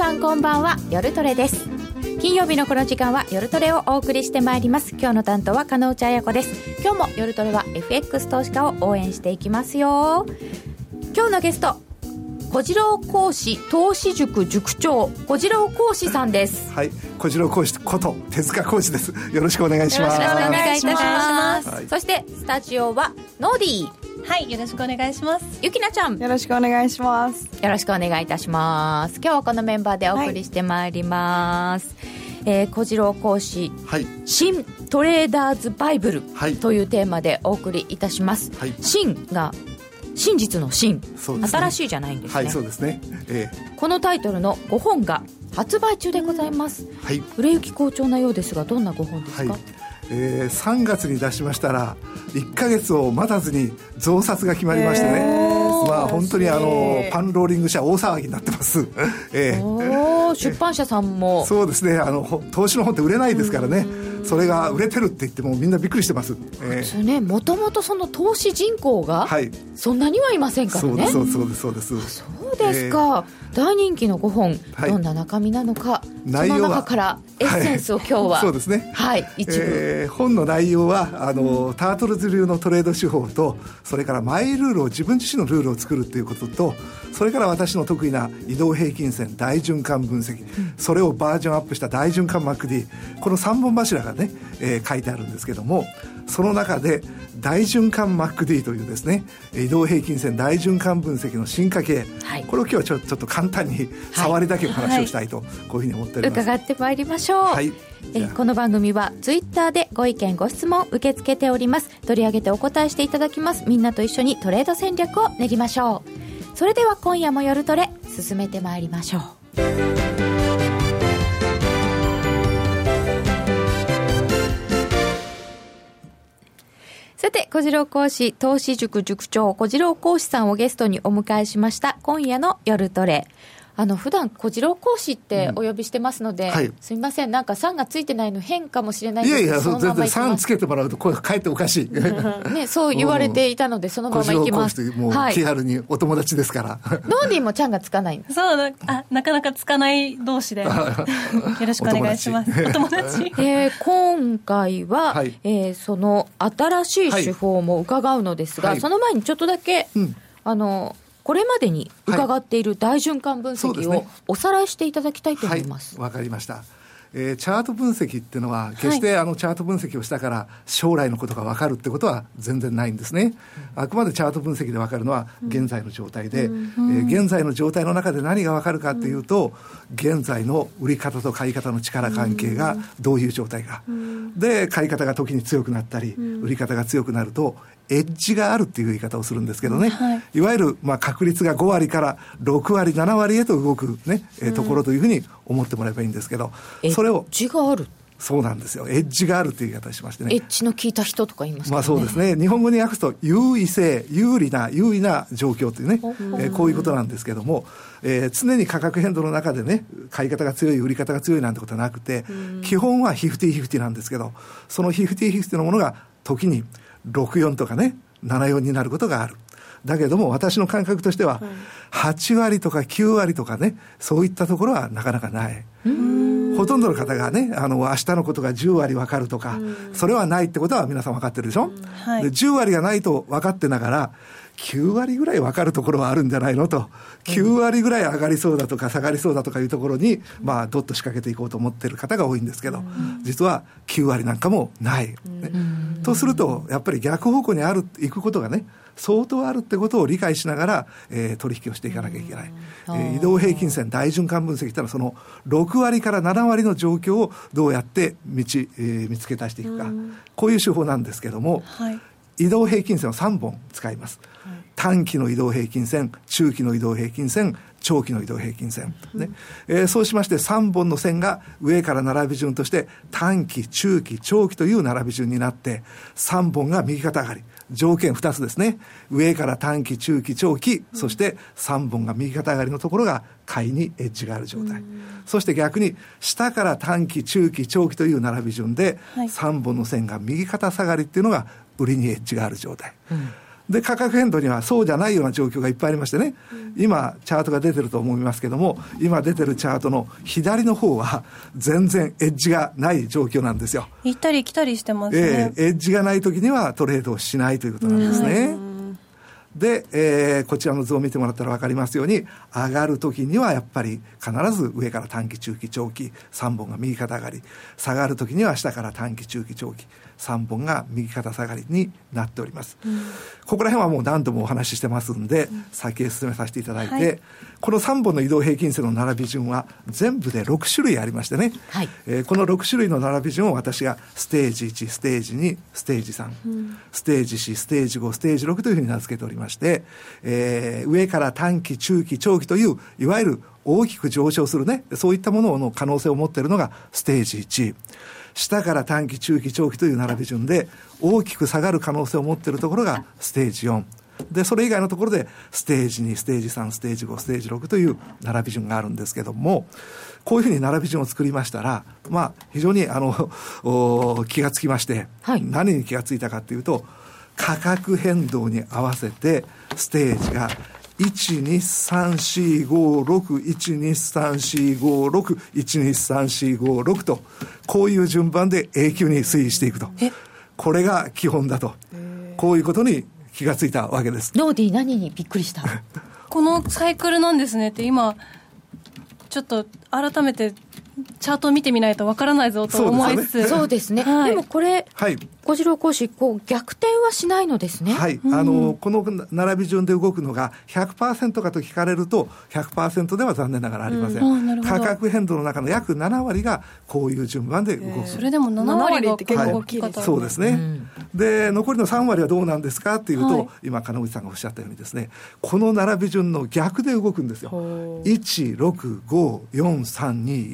さんこんばんは夜トレです。金曜日のこの時間は夜トレをお送りしてまいります。今日の担当は加納内彩子です。今日も夜トレは FX 投資家を応援していきますよ。今日のゲスト小次郎講師投資塾塾長小次郎講師さんです。はい小次郎講師こと手塚講師です。よろしくお願いします。よろしくお願いいたします、はい、そしてスタジオはノーディーはいよろしくお願いします。ゆきなちゃん。よろしくお願いします。よろしくお願いいたします。今日はこのメンバーでお送りしてまいります、はい。えー、小次郎講師、はい、新トレーダーズバイブルというテーマでお送りいたします、はい、新が真実の真、ね、新しいじゃないんですね。はいそうですね、えー、このタイトルの5本が発売中でございます、はい、売れ行き好調なようですがどんな5本ですか、はいえー、3月に出しましたら1か月を待たずに増刷が決まりましてね、まあ本当にあのパンローリング社大騒ぎになってます、えー、出版社さんも。そうですね。あの投資の本って売れないですからね、それが売れてるって言ってもみんなびっくりしてます、えー、ねもともとその投資人口がそんなにはいませんからね、そうですそうですそうです。そうですか、えー大人気の5本、はい、どんな中身なのかその中からエッセンスを今日は、はい、そうですね。はい一部、えー、本の内容はあの、うん、タートルズ流のトレード手法とそれからマイルールを自分自身のルールを作るっていうこととそれから私の得意な移動平均線大循環分析、うん、それをバージョンアップした大循環マック D この3本柱がね、えー、書いてあるんですけどもその中で大循環 MacD というですね移動平均線大循環分析の進化系、はい、これを今日はちょちょっと簡単に触りだけお話をしたいと、はい、こういうふうに思っております。伺ってまいりましょう、はい、えこの番組はツイッターでご意見ご質問受け付けております。取り上げてお答えしていただきます。みんなと一緒にトレード戦略を練りましょう。それでは今夜も夜トレ進めてまいりましょうさて、小次郎講師、投資塾塾長、小次郎講師さんをゲストにお迎えしました、今夜の夜トレ。あの普段小次郎講師ってお呼びしてますので、うんはい、すみません、なんか3がついてないの変かもしれないいやいや、全然3つけてもらうと、声がかえっておかしい、ね、そう言われていたので、そのままいきます。もう気軽にお友達ですから。ノーディーもちゃんがつかないそうなあ、なかなかつかない同士で、よろしくお願いします。お友達。えー、今回は、はい、えー、その新しい手法も伺うのですが、はい、その前にちょっとだけ、うん、あの、これまでに伺っている大循環分析をおさらいしていただきたいと思います。わ、はい、かりました。えー、チャート分析っていうのは、決してあのチャート分析をしたから将来のことが分かるってことは全然ないんですね。あくまでチャート分析で分かるのは現在の状態で、うん、えー、現在の状態の中で何が分かるかっていうと、現在の売り方と買い方の力関係がどういう状態か。で、買い方が時に強くなったり、売り方が強くなると、エッジがあるっていう言い方をするんですけどね、はい、いわゆるまあ確率が5割から6割、7割へと動くね、えところというふうに思ってもらえばいいんですけど、それを。エッジがあるそうなんですよ。エッジがあるっていう言い方しましてね。エッジの効いた人とか言いますか、ね、まあそうですね。日本語に訳すと、優位性、有利な、優位な状況というね、えー、こういうことなんですけども、えー、常に価格変動の中でね、買い方が強い、売り方が強いなんてことはなくて、基本はヒフティヒフティなんですけど、そのヒフティヒフティのものが時に64とかね、74になることがある。だけども私の感覚としては、8割とか9割とかね、そういったところはなかなかない。ほとんどの方がね、あの、明日のことが10割分かるとか、それはないってことは皆さん分かってるでしょ、はい、で ?10 割がないと分かってながら、9割ぐらい分かるところはあるんじゃないの？と、9割ぐらい上がりそうだとか下がりそうだとかいうところに、まあ、どっと仕掛けていこうと思ってる方が多いんですけど、実は9割なんかもない。ね、とすると、やっぱり逆方向にある、行くことがね、相当あるってことを理解しながら、えー、取引をしていかなきゃいけない。えー、移動平均線大循環分析っていうのはその6割から7割の状況をどうやって道、えー、見つけ出していくか、こういう手法なんですけども、はい、移動平均線を3本使います。短期の移動平均線、中期の移動平均線、長期の移動平均線、ね。えー、そうしまして3本の線が上から並び順として短期、中期、長期という並び順になって3本が右肩上がり。条件2つですね。上から短期、中期、長期、そして3本が右肩上がりのところが買いにエッジがある状態、そして逆に下から短期、中期、長期という並び順で3本の線が右肩下がりっていうのが売りにエッジがある状態、うんで、価格変動にはそうじゃないような状況がいっぱいありましてね、今、チャートが出てると思いますけども、今出てるチャートの左の方は、全然エッジがない状況なんですよ。行ったり来たりしてますね。えー、エッジがないときにはトレードをしないということなんですね。で、えー、こちらの図を見てもらったら分かりますように、上がるときにはやっぱり必ず上から短期、中期、長期3本が右肩上がり、下がるときには下から短期、中期、長期3本が右肩下がりになっております、うん、ここら辺はもう何度もお話ししてますんで、うん、先へ進めさせていただいて、はい、この3本の移動平均線の並び順は全部で6種類ありましてね、はい、えー、この6種類の並び順を私がステージ1ステージ2ステージ3、うん、ステージ4ステージ5ステージ6というふうに名付けておりまして、えー、上から短期中期長期といういわゆる大きく上昇するねそういったものの可能性を持っているのがステージ1下から短期、中期、長期という並び順で、大きく下がる可能性を持っているところがステージ4。で、それ以外のところで、ステージ2、ステージ3、ステージ5、ステージ6という並び順があるんですけども、こういうふうに並び順を作りましたら、まあ、非常にあの気がつきまして、はい、何に気がついたかというと、価格変動に合わせて、ステージが12345612345612345とこういう順番で永久に推移していくと。これが基本だと。こういうことに気がついたわけです。ノーディー何にびっくりした？このサイクルなんですねって今ちょっと改めてチャートを見てみないとわからないぞと思いつつ。そうですね、はい、でもこれ、はい、小次郎講師こう逆転はしないのですね。はい、あのこの並び順で動くのが100%かと聞かれると100%では残念ながらありません、うん、価格変動の中の約7割がこういう順番で動く、それでも7割って結構大きい方、はい、そうですね、うん、で残りの3割はどうなんですかっていうと、はい、今金口さんがおっしゃったようにですねこの並び順の逆で動くんですよ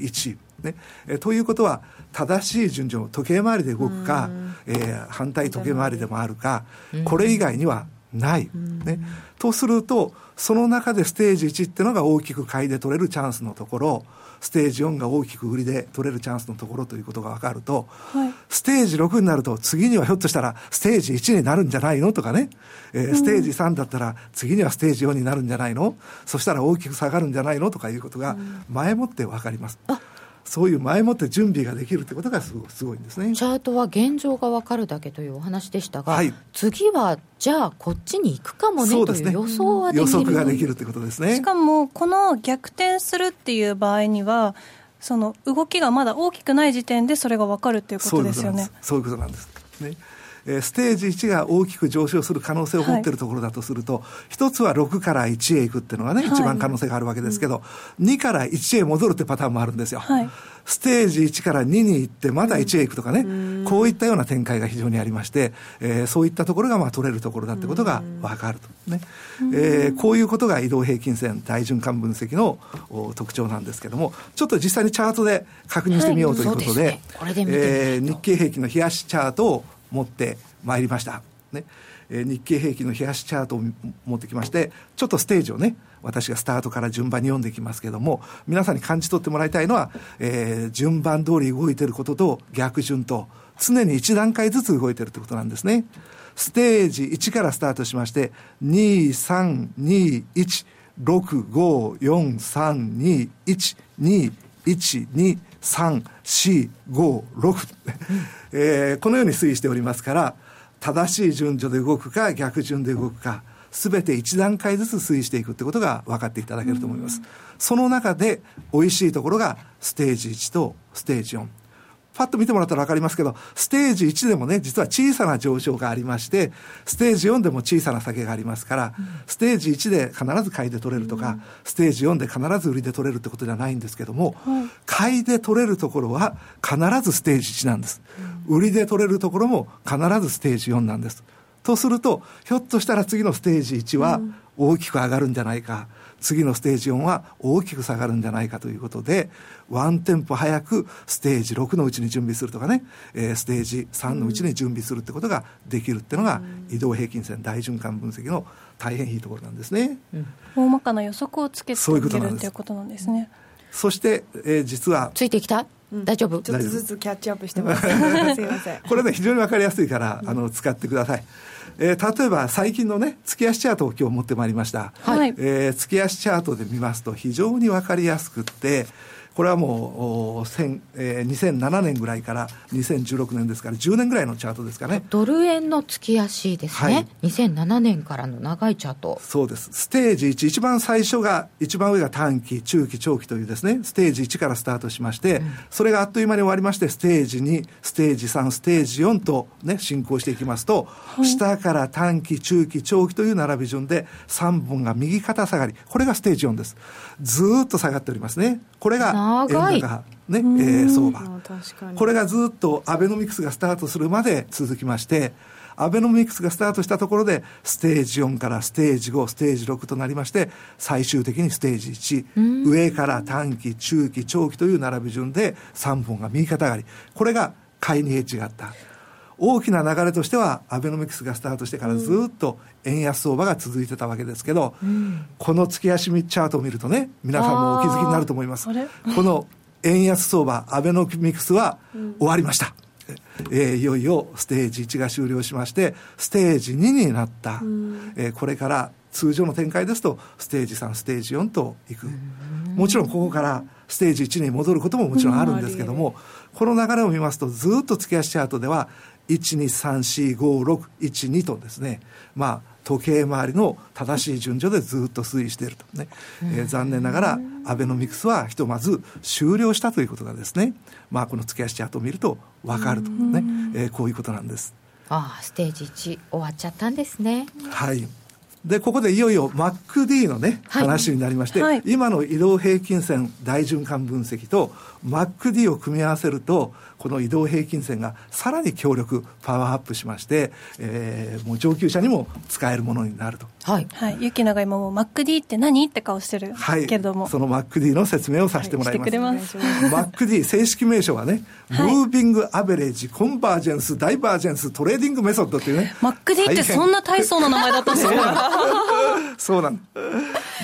165431ね。えということは正しい順序時計回りで動くか、えー、反対時計回りでもあるかこれ以外にはない、ね、とするとその中でステージ1っていうのが大きく買いで取れるチャンスのところステージ4が大きく売りで取れるチャンスのところということが分かると、はい、ステージ6になると次にはひょっとしたらステージ1になるんじゃないのとかね、えー、ステージ3だったら次にはステージ4になるんじゃないの？そしたら大きく下がるんじゃないの？とかいうことが前もって分かります。うんそういう前もって準備ができるってことがすごすごいんですね。チャートは現状が分かるだけというお話でしたが、はい、次はじゃあこっちに行くかもねという予想はできる、予測ができるってことですね。しかもこの逆転するっていう場合にはその動きがまだ大きくない時点でそれが分かるっていうことですよね。そういうことなんです。ねえステージ1が大きく上昇する可能性を持っているところだとすると、はい、1つは6から1へ行くっていうのがね、一番可能性があるわけですけど、うん、2から1へ戻るってパターンもあるんですよ。はい、ステージ1から2に行って、まだ1へ行くとかね、うん、こういったような展開が非常にありまして、えー、そういったところがまあ取れるところだってことが分かると。ね。えー、こういうことが移動平均線、大循環分析の特徴なんですけども、ちょっと実際にチャートで確認してみようということで、はい。でね、えー、日経平均の冷やしチャートを持ってまいりました。ねえー、日経平均の冷やしチャートを持ってきましてちょっとステージをね私がスタートから順番に読んでいきますけども皆さんに感じ取ってもらいたいのは、えー、順番通り動いてることと逆順と常に1段階ずつ動いてるってことなんですね。ステージ1からスタートしまして232165432121 3456え、このように推移しておりますから、正しい順序で動くか、逆順で動くか、全て1段階ずつ推移していくってことが分かっていただけると思います。その中で、美味しいところが、ステージ1とステージ4。パッと見てもらったら分かりますけど、ステージ1でもね、実は小さな上昇がありまして、ステージ4でも小さな下げがありますから、うん、ステージ1で必ず買いで取れるとか、うん、ステージ4で必ず売りで取れるってことではないんですけども、買いで取れるところは必ずステージ1なんです。うん、売りで取れるところも必ずステージ4なんです。とすると、ひょっとしたら次のステージ1は大きく上がるんじゃないか。次のステージ4は大きく下がるんじゃないかということで、ワンテンポ早くステージ6のうちに準備するとかね、えー、ステージ3のうちに準備するってことができるっていうのが、移動平均線大循環分析の大変いいところなんですね。うん、大まかな予測をつけていけるっていうことなんですね。そして、えー、実はついてきた？大丈夫？ちょっとずつキャッチアップしてます。すいません。これね非常に分かりやすいからあの使ってください、えー例えば最近のね月足チャートを今日持ってまいりました、はい。えー月足チャートで見ますと非常に分かりやすくってこれはもうお1000えー2007年ぐらいから2016年ですから10年ぐらいのチャートですかね。ドル円の月足ですね、はい。2007年からの長いチャート。そうです。ステージ1、一番最初が、一番上が短期、中期、長期というですね、ステージ1からスタートしまして、それがあっという間に終わりまして、ステージ2、ステージ3、ステージ4とね、進行していきますと、下から短期、中期、長期という並び順で、3本が右肩下がり。これがステージ4です。ずーっと下がっておりますね。これが円高、ね、えー相場。これがずっとアベノミクスがスタートするまで続きまして、アベノミクスがスタートしたところで、ステージ4からステージ5、ステージ6となりまして、最終的にステージ1、上から短期、中期、長期という並び順で3本が右肩上がり。これが買いにエッジがあった。大きな流れとしては、アベノミクスがスタートしてからずっと円安相場が続いてたわけですけど、この月足チャートを見るとね、皆さんもお気づきになると思います。この円安相場、アベノミクスは終わりました。えーいよいよステージ1が終了しまして、ステージ2になった。えーこれから通常の展開ですと、ステージ3、ステージ4といく。もちろんここからステージ1に戻ることももちろんあるんですけども、この流れを見ますと、ずっと月足チャートでは、1、2、3、4、5、6、1、2とですね、まあ、時計回りの正しい順序でずっと推移しているとね、えー残念ながらアベノミクスはひとまず終了したということがですね、まあ、この月足チャートを見ると分かるとね、えーこういうことなんです。ああステージ1終わっちゃったんですね。はい。で、ここでいよいよ MacD のね、はい。話になりまして、はい。今の移動平均線大循環分析と MacD を組み合わせると、この移動平均線がさらに強力、パワーアップしまして、えーもう上級者にも使えるものになると。はい。はい、ユキナが今もう MacD って何って顔してるはい。けれども、その MacD の説明をさせてもらいます。してくれます。MacD 正式名称はね、はい。ムービングアベレージ、コンバージェンス、ダイバージェンス、トレーディングメソッドっていうね。MacD ってそんな大層な名前だったんですか？そうなん。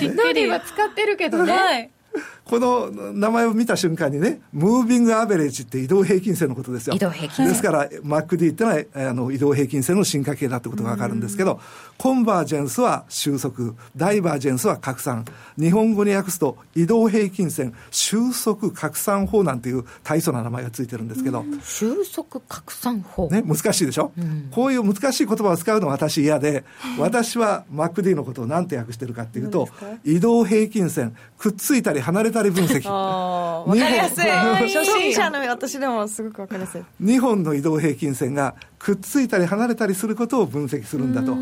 びっくり。は使ってるけどね、はい この名前を見た瞬間にね、ムービングアベレージって移動平均線のことですよ。移動平均線ですから、MacD ってのはあの移動平均線の進化系だってことがわかるんですけど、コンバージェンスは収束、ダイバージェンスは拡散。日本語に訳すと、移動平均線収束拡散法なんていう大層な名前がついてるんですけど、収束拡散法、ね、難しいでしょ、こういう難しい言葉を使うのは私嫌で、私は MacD のことを何て訳してるかっていうと、移動平均線、くっついたり離れたり分析。わかりやすい。初心者の私でもすごくわかりやすい。2本の移動平均線がくっついたり離れたりすることを分析するんだと。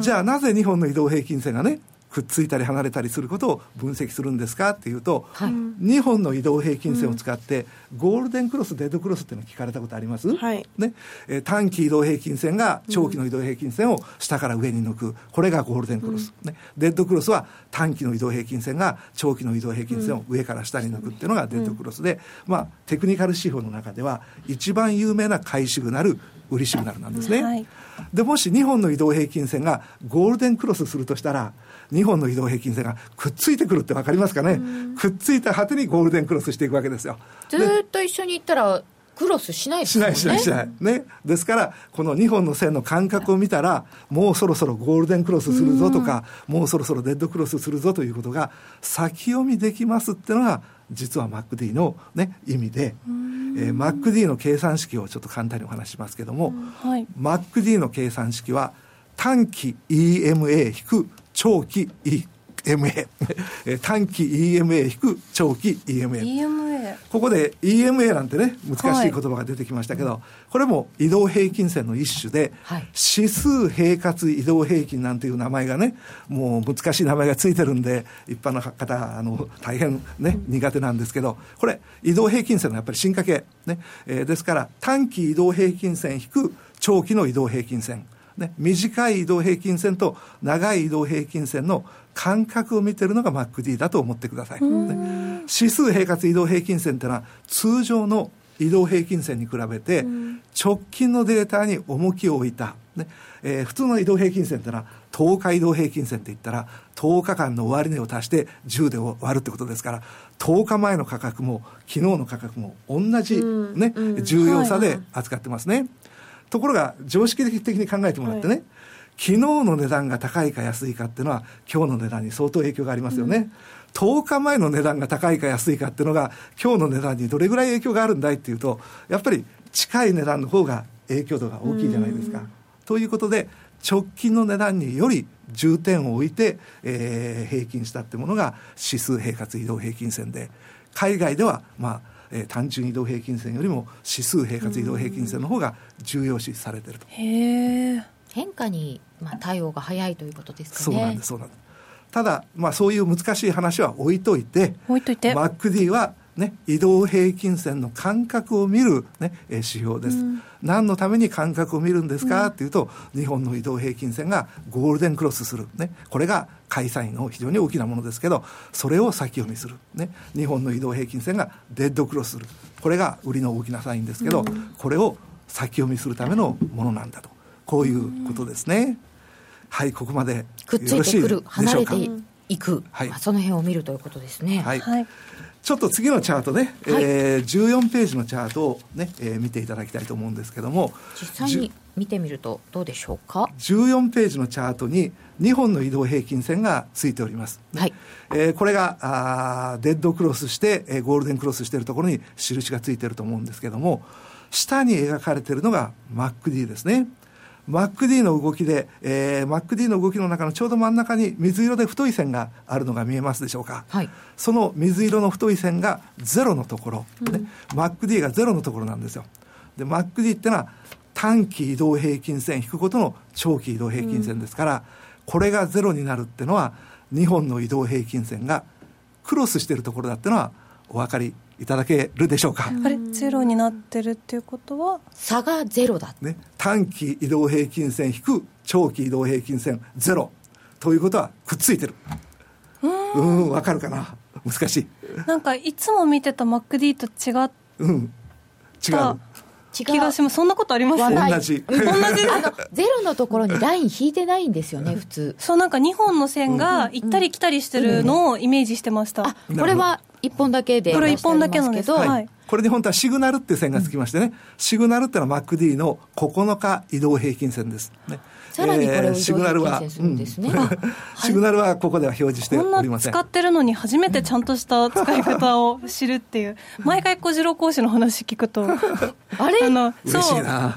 じゃあなぜ2本の移動平均線がね、くっついたり離れたりすることを分析するんですかっていうと、はい。2本の移動平均線を使って、ゴールデンクロス、デッドクロスっていうの聞かれたことあります、はい。ね。えー短期移動平均線が長期の移動平均線を下から上に抜く、これがゴールデンクロス、ね、デッドクロスは短期の移動平均線が長期の移動平均線を上から下に抜くっていうのがデッドクロスで、まあ、テクニカル指標の中では一番有名な買いシグナル売りシグナルなんですね、はい。でもし2本の移動平均線がゴールデンクロスするとしたら2本の移動平均線がくっついてくるって分かりますかね、くっついた果てにゴールデンクロスしていくわけですよ。ずーっと一緒に行ったらクロスしないですしないしないしない。ね。ですから、この2本の線の間隔を見たら、もうそろそろゴールデンクロスするぞとか、もうそろそろデッドクロスするぞということが、先読みできますっていうのが、実は MacD のね、意味で、えー MacD の計算式をちょっと簡単にお話ししますけども、はい。MacD の計算式は、短期 EMA 引く長期 EMA。えー短期 EMA 引く長期 EMA。EMA ここで EMA なんてね、難しい言葉が出てきましたけど、これも移動平均線の一種で、はい指数平滑移動平均なんていう名前がね、もう難しい名前がついてるんで、一般の方、あの、大変ね、苦手なんですけど、これ、移動平均線のやっぱり進化系。ね。えーですから、短期移動平均線引く長期の移動平均線。ね、短い移動平均線と長い移動平均線の間隔を見てるのが MacD だと思ってください。ね。指数平滑移動平均線ってのは通常の移動平均線に比べて直近のデータに重きを置いた、ね。えー普通の移動平均線ってのは10日移動平均線って言ったら10日間の終値を足して10で割るってことですから10日前の価格も昨日の価格も同じ、うん。ね。うん。重要さで扱ってますね、ところが常識的に考えてもらってね、昨日の値段が高いか安いかっていうのは今日の値段に相当影響がありますよね、10日前の値段が高いか安いかっていうのが今日の値段にどれぐらい影響があるんだいっていうとやっぱり近い値段の方が影響度が大きいじゃないですか。ということで直近の値段により重点を置いて、えー平均したってものが指数平滑移動平均線で海外では、まあえー単純移動平均線よりも指数平滑移動平均線の方が重要視されていると、へえ変化に、まあ、対応が早いということですかね。そうなんですそうなんです。ただ、まあ、そういう難しい話は置いといて置いといて。MacD は、ね、移動平均線の間隔を見る、ね、えー指標です、何のために間隔を見るんですかっていうと日本の移動平均線がゴールデンクロスする、ね、これが開催の非常に大きなものですけどそれを先読みする、ね、日本の移動平均線がデッドクロスする。これが売りの大きなサインですけど、これを先読みするためのものなんだと。こういうことですね。はいここまでくっついいてくる離れていく、はい。まあその辺を見るということですね、はい。はい。ちょっと次のチャートね、はい。えー14ページのチャートをね、えー見ていただきたいと思うんですけども。実際に見てみるとどうでしょうか？14ページのチャートに2本の移動平均線がついております、ね。はい。えーこれがあーデッドクロスして、えーゴールデンクロスしているところに印がついていると思うんですけども下に描かれているのが MacD ですね MacD の動きで、えー、MacD の動きの中のちょうど真ん中に水色で太い線があるのが見えますでしょうか、はい。その水色の太い線がゼロのところ、ね MacD がゼロのところなんですよ。で MacD ってのは短期移動平均線引くことの長期移動平均線ですから、これがゼロになるってのは2本の移動平均線がクロスしているところだってのはお分かりいただけるでしょうか、あれゼロになってるっていうことは？差がゼロだ。ね、短期移動平均線引く長期移動平均線ゼロ。ということはくっついてる。うん。分かるかな？難しい。なんかいつも見てた MacD と違っうん。違たう。違気がします。そんなことあります？同じ。うん あのゼロのところにライン引いてないんですよね普通。そうなんか2本の線が行ったり来たりしてるのをイメージしてました、あこれは1本だけでこれ出してありますけど。一本だけなんですはい。これに本当はシグナルっていう線がつきましてね、シグナルってのは MacD の9日移動平均線です、ねさらにこれを移動シグナルはうん。あ シグナルはここでは表示しておりません。使ってるのに初めてちゃんとした使い方を知るっていう。毎回小次郎講師の話聞くと あれ？あの嬉しそいうな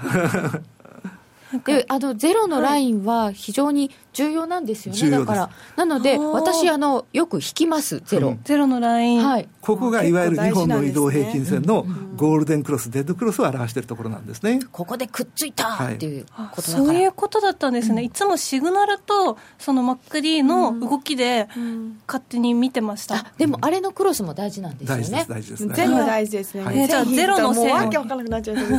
であのゼロのラインは非常に重要なんですよね、だから。なので私あのよく引きます。ゼロ、うん。ゼロのライン、はい。ここがいわゆる2本の移動平均線のうん。ゴールデンクロス、デッドクロスを表しているところなんですね。ここでくっついた。っていうあことだから、そういうことだったんですね、いつもシグナルとその MacD の動きで勝手に見てました、あでもあれのクロスも大事なんですよね。大事です、大事です。全部大事ですね。はい。えーじゃあゼロの線もうわけわからなくなっちゃう。そう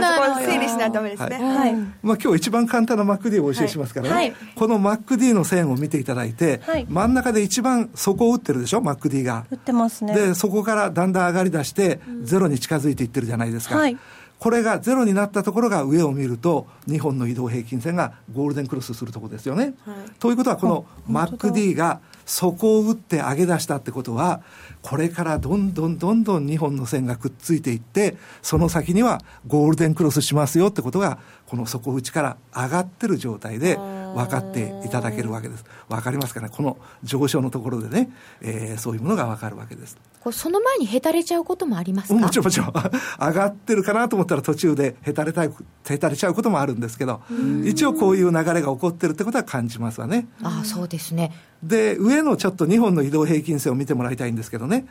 なのよ。整理しないとダメですね。はい。まあ、今日一番簡単な MacD をお教えしますからね、はい。この MacD の線を見ていただいて、はい。真ん中で一番底を打ってるでしょ？MacD が。打ってますね。でそこからだんだん上がり出して、ゼロに近づいていってるじゃないですか、はい。これがゼロになったところが上を見ると2本の移動平均線がゴールデンクロスするところですよね、はい。ということはこの MacD が底を打って上げ出したってことはこれからどんどんどんどん2本の線がくっついていってその先にはゴールデンクロスしますよってことがこの底打ちから上がってる状態で分かっていただけるわけです。分かりますかね？この上昇のところでね、えーそういうものが分かるわけです。これその前にへたれちゃうこともありますか？もちろんもちろん。上がってるかなと思ったら途中でへたれたいへたれちゃうこともあるんですけど一応こういう流れが起こってるってことは感じますわね。ああそうですね。で上のちょっと2本の移動平均線を見てもらいたいんですけどね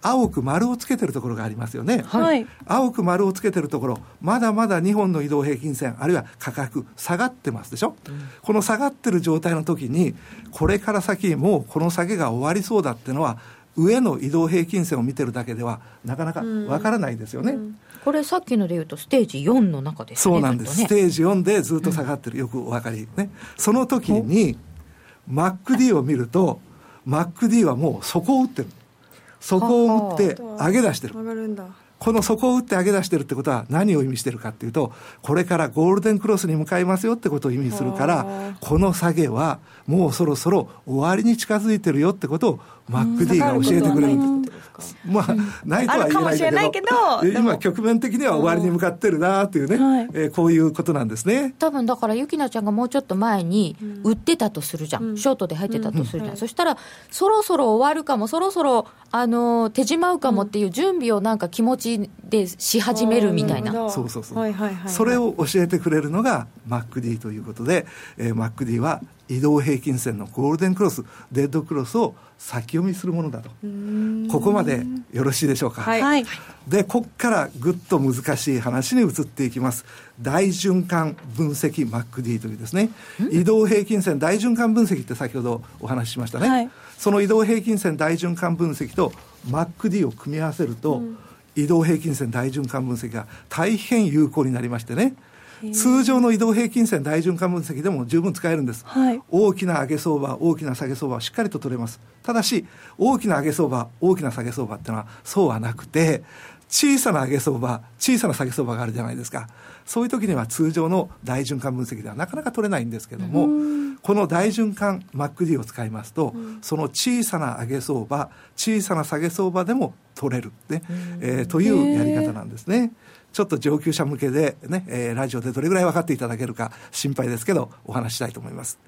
青く丸をつけてるところがありますよね、はい。青く丸をつけてるところまだまだ2本の移動平均線あるいは価格下がってますでしょ、この下がってる状態の時にこれから先もうこの下げが終わりそうだっていうのは上の移動平均線を見てるだけではなかなかわからないですよね、これさっきので言うとステージ4の中ですね。そうなんです、ねステージ4でずっと下がってる、よくお分かりね。その時に MacD を見ると MacD はもう底を打ってる底を打って上げ出してる。この底を打って上げ出してるってことは何を意味してるかっていうとこれからゴールデンクロスに向かいますよってことを意味するからこの下げはもうそろそろ終わりに近づいてるよってことを MacD が教えてくれる。んです。まあ、ないとは言えないけど、ないけど今局面的には終わりに向かってるなっていうね、はい。えーこういうことなんですね。多分だから、ゆきなちゃんがもうちょっと前に売ってたとするじゃん、ショートで入ってたとするじゃん、そしたら、そろそろ終わるかも、そろそろ、あのー手締まうかもっていう準備をなんか気持ちでし始めるみたいな。なそうそうそう。はいはいはい。それを教えてくれるのが MacD ということで、えー、MacD は移動平均線のゴールデンクロス、デッドクロスを先読みするものだと。ここまでよろしいでしょうか？はいはい。で、こっからぐっと難しい話に移っていきます。大循環分析 MacD というですね、移動平均線大循環分析って先ほどお話ししましたね。はいその移動平均線大循環分析と MacD を組み合わせると、移動平均線大循環分析が大変有効になりましてね、通常の移動平均線大循環分析でも十分使えるんです、はい。大きな上げ相場大きな下げ相場はしっかりと取れます。ただし大きな上げ相場大きな下げ相場っていうのはそうはなくて小さな上げ相場小さな下げ相場があるじゃないですか。そういう時には通常の大循環分析ではなかなか取れないんですけどもこの大循環 MacD を使いますと、その小さな上げ相場小さな下げ相場でも取れる、ね。えーというやり方なんですねちょっと上級者向けでね、えーラジオでどれぐらい分かっていただけるか心配ですけどお話したいと思います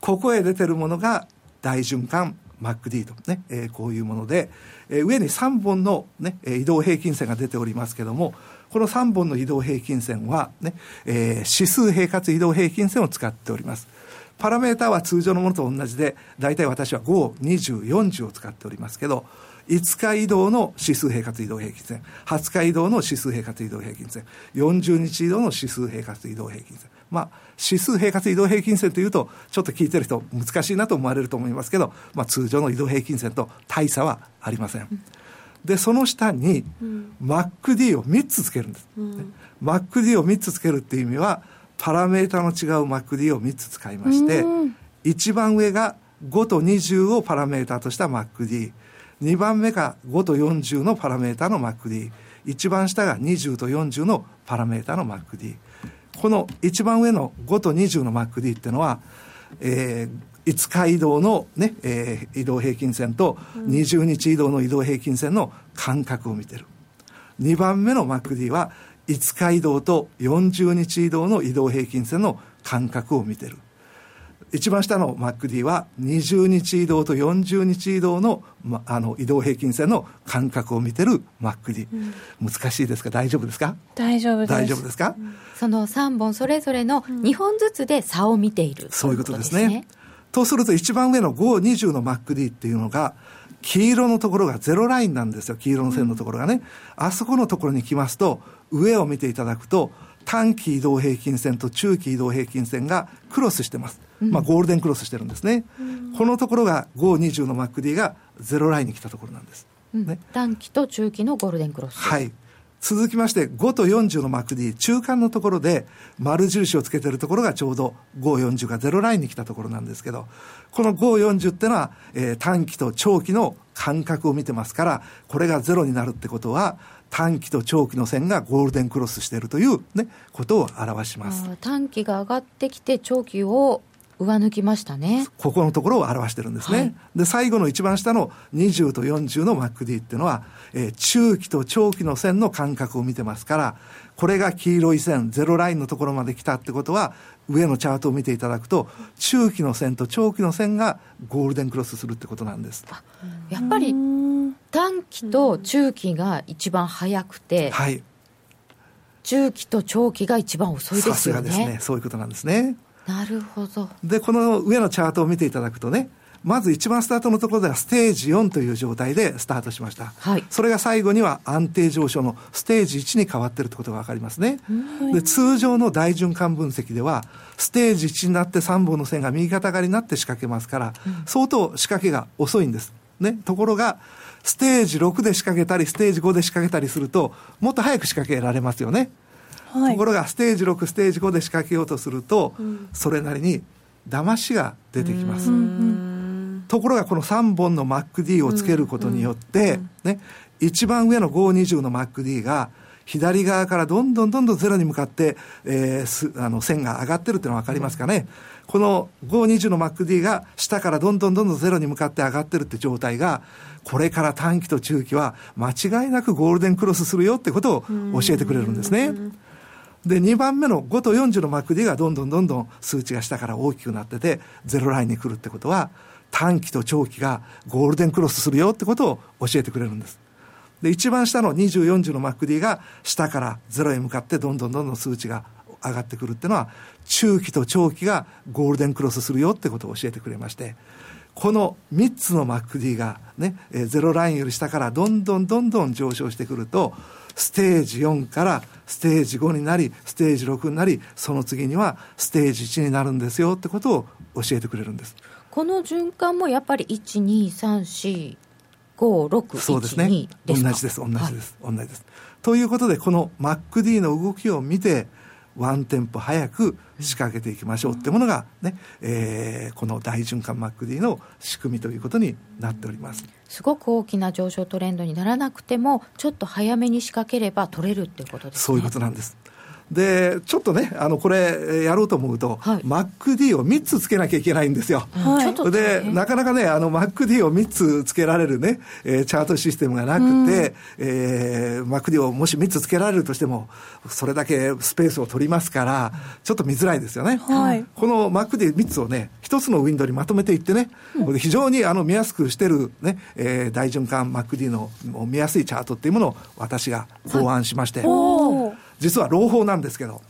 ここへ出てるものが大循環 MacD とね、えーこういうもので、えー上に3本の、ね、移動平均線が出ておりますけども、この3本の移動平均線は、ねえー指数平滑移動平均線を使っております。パラメータは通常のものと同じで、大体私は5、20、40を使っておりますけど、5日移動の指数平滑移動平均線、20日移動の指数平滑移動平均線、40日移動の指数平滑移動平均線。まあ、指数平滑移動平均線というと、ちょっと聞いてる人難しいなと思われると思いますけど、まあ、通常の移動平均線と大差はありません。で、その下に、MacD を3つつけるんです。MacD を3つつけるっていう意味は、パラメータの違う MacD を3つ使いまして、一番上が5と20をパラメータとした MacD。2番目が5と40のパラメータの MacD。一番下が20と40のパラメータの MacD。この一番上の5と20の MacD っていうのは、えー、5日移動のね、えー移動平均線と20日移動の移動平均線の間隔を見てる。2番目の MacD は5日移動と40日移動の移動平均線の間隔を見てる。一番下の MacD は20日移動と40日移動の,、ま、あの移動平均線の間隔を見てる MacD、難しいですか？大丈夫ですか？大丈夫です。大丈夫ですか、その3本それぞれの2本ずつで差を見ている、そういうことですね。とすると一番上の520の MacD っていうのが黄色のところがゼロラインなんですよ。黄色の線のところがね、あそこのところに来ますと上を見ていただくと短期移動平均線と中期移動平均線がクロスしてます、まあ、ゴールデンクロスしてるんですね、このところが520の MacD がゼロラインに来たところなんです、うん。ね。短期と中期のゴールデンクロス、はい。続きまして、5と40の MacD、中間のところで丸印をつけてるところがちょうど540がゼロラインに来たところなんですけど、この540ってのは、えー短期と長期の間隔を見てますから、これがゼロになるってことは、短期と長期の線がゴールデンクロスしているというね、ことを表します。短期が上がってきて長期を上抜きましたねここのところを表してるんですね。はいで、最後の一番下の20と40の MacD っていうのは、えー中期と長期の線の間隔を見てますから、これが黄色い線、ゼロラインのところまで来たってことは、上のチャートを見ていただくと、中期の線と長期の線がゴールデンクロスするってことなんです。やっぱり短期と中期が一番早くて、はい。中期と長期が一番遅いでさすよねすがですね。そういうことなんですね。なるほどで、この上のチャートを見ていただくとね、まず一番スタートのところではステージ4という状態でスタートしました。はいそれが最後には安定上昇のステージ1に変わっているということがわかりますね。で、通常の大循環分析では、ステージ1になって3本の線が右肩上がりになって仕掛けますから、相当仕掛けが遅いんです。ね。ところが、ステージ6で仕掛けたり、ステージ5で仕掛けたりすると、もっと早く仕掛けられますよね。はい。ところがステージ6ステージ5で仕掛けようとすると、それなりに騙しが出てきます、ところがこの3本の MacD をつけることによって、ね、一番上の520の MacD が左側からどんどんどんどんゼロに向かって、えーすあの線が上がってるっていうのは分かりますかね、この520の MacD が下からどんどんどんどんゼロに向かって上がってるって状態が、これから短期と中期は間違いなくゴールデンクロスするよってことを教えてくれるんですね。で、2番目の5と40の MacD がどんどんどんどん数値が下から大きくなってて、ゼロラインに来るってことは、短期と長期がゴールデンクロスするよってことを教えてくれるんです。で、一番下の20、40の MacD が下からゼロへ向かってどんどんどんどん数値が上がってくるっていうのは、中期と長期がゴールデンクロスするよってことを教えてくれまして、この3つの MacD がね、ゼロラインより下からどんどんどんどん上昇してくると、ステージ4からステージ5になり、ステージ6になり、その次にはステージ1になるんですよってことを教えてくれるんです。この循環もやっぱり1、2、3、4、5、6、そうですね。同じです、同じです、はい、同じです。ということで、この MacD の動きを見て、ワンテンポ早く仕掛けていきましょうってものがね、えー、この大循環 MacD の仕組みということになっております。すごく大きな上昇トレンドにならなくてもちょっと早めに仕掛ければ取れるっていうことですね。そういうことなんですで、ちょっとね、あの、これ、やろうと思うと、はい、MacD を3つつけなきゃいけないんですよ。はい、で、なかなかね、あの、MacD を3つつけられるね、えー、チャートシステムがなくて、うん、えー、MacD をもし3つつけられるとしても、それだけスペースを取りますから、ちょっと見づらいですよね。はい、この MacD3 つをね、1つのウィンドウにまとめていってね、うん、非常にあの見やすくしてるね、えー、大循環 MacD の見やすいチャートっていうものを私が考案しまして、はい実は朗報なんですけど、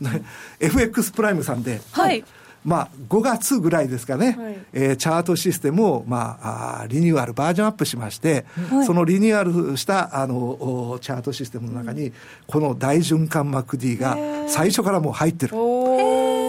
FX プライムさんで、はい、まあ、5月ぐらいですかね、はい、えー、チャートシステムを、まあ、あリニューアル、バージョンアップしまして、はい、そのリニューアルしたあのチャートシステムの中に、この大循環 MacD が最初からもう入ってる。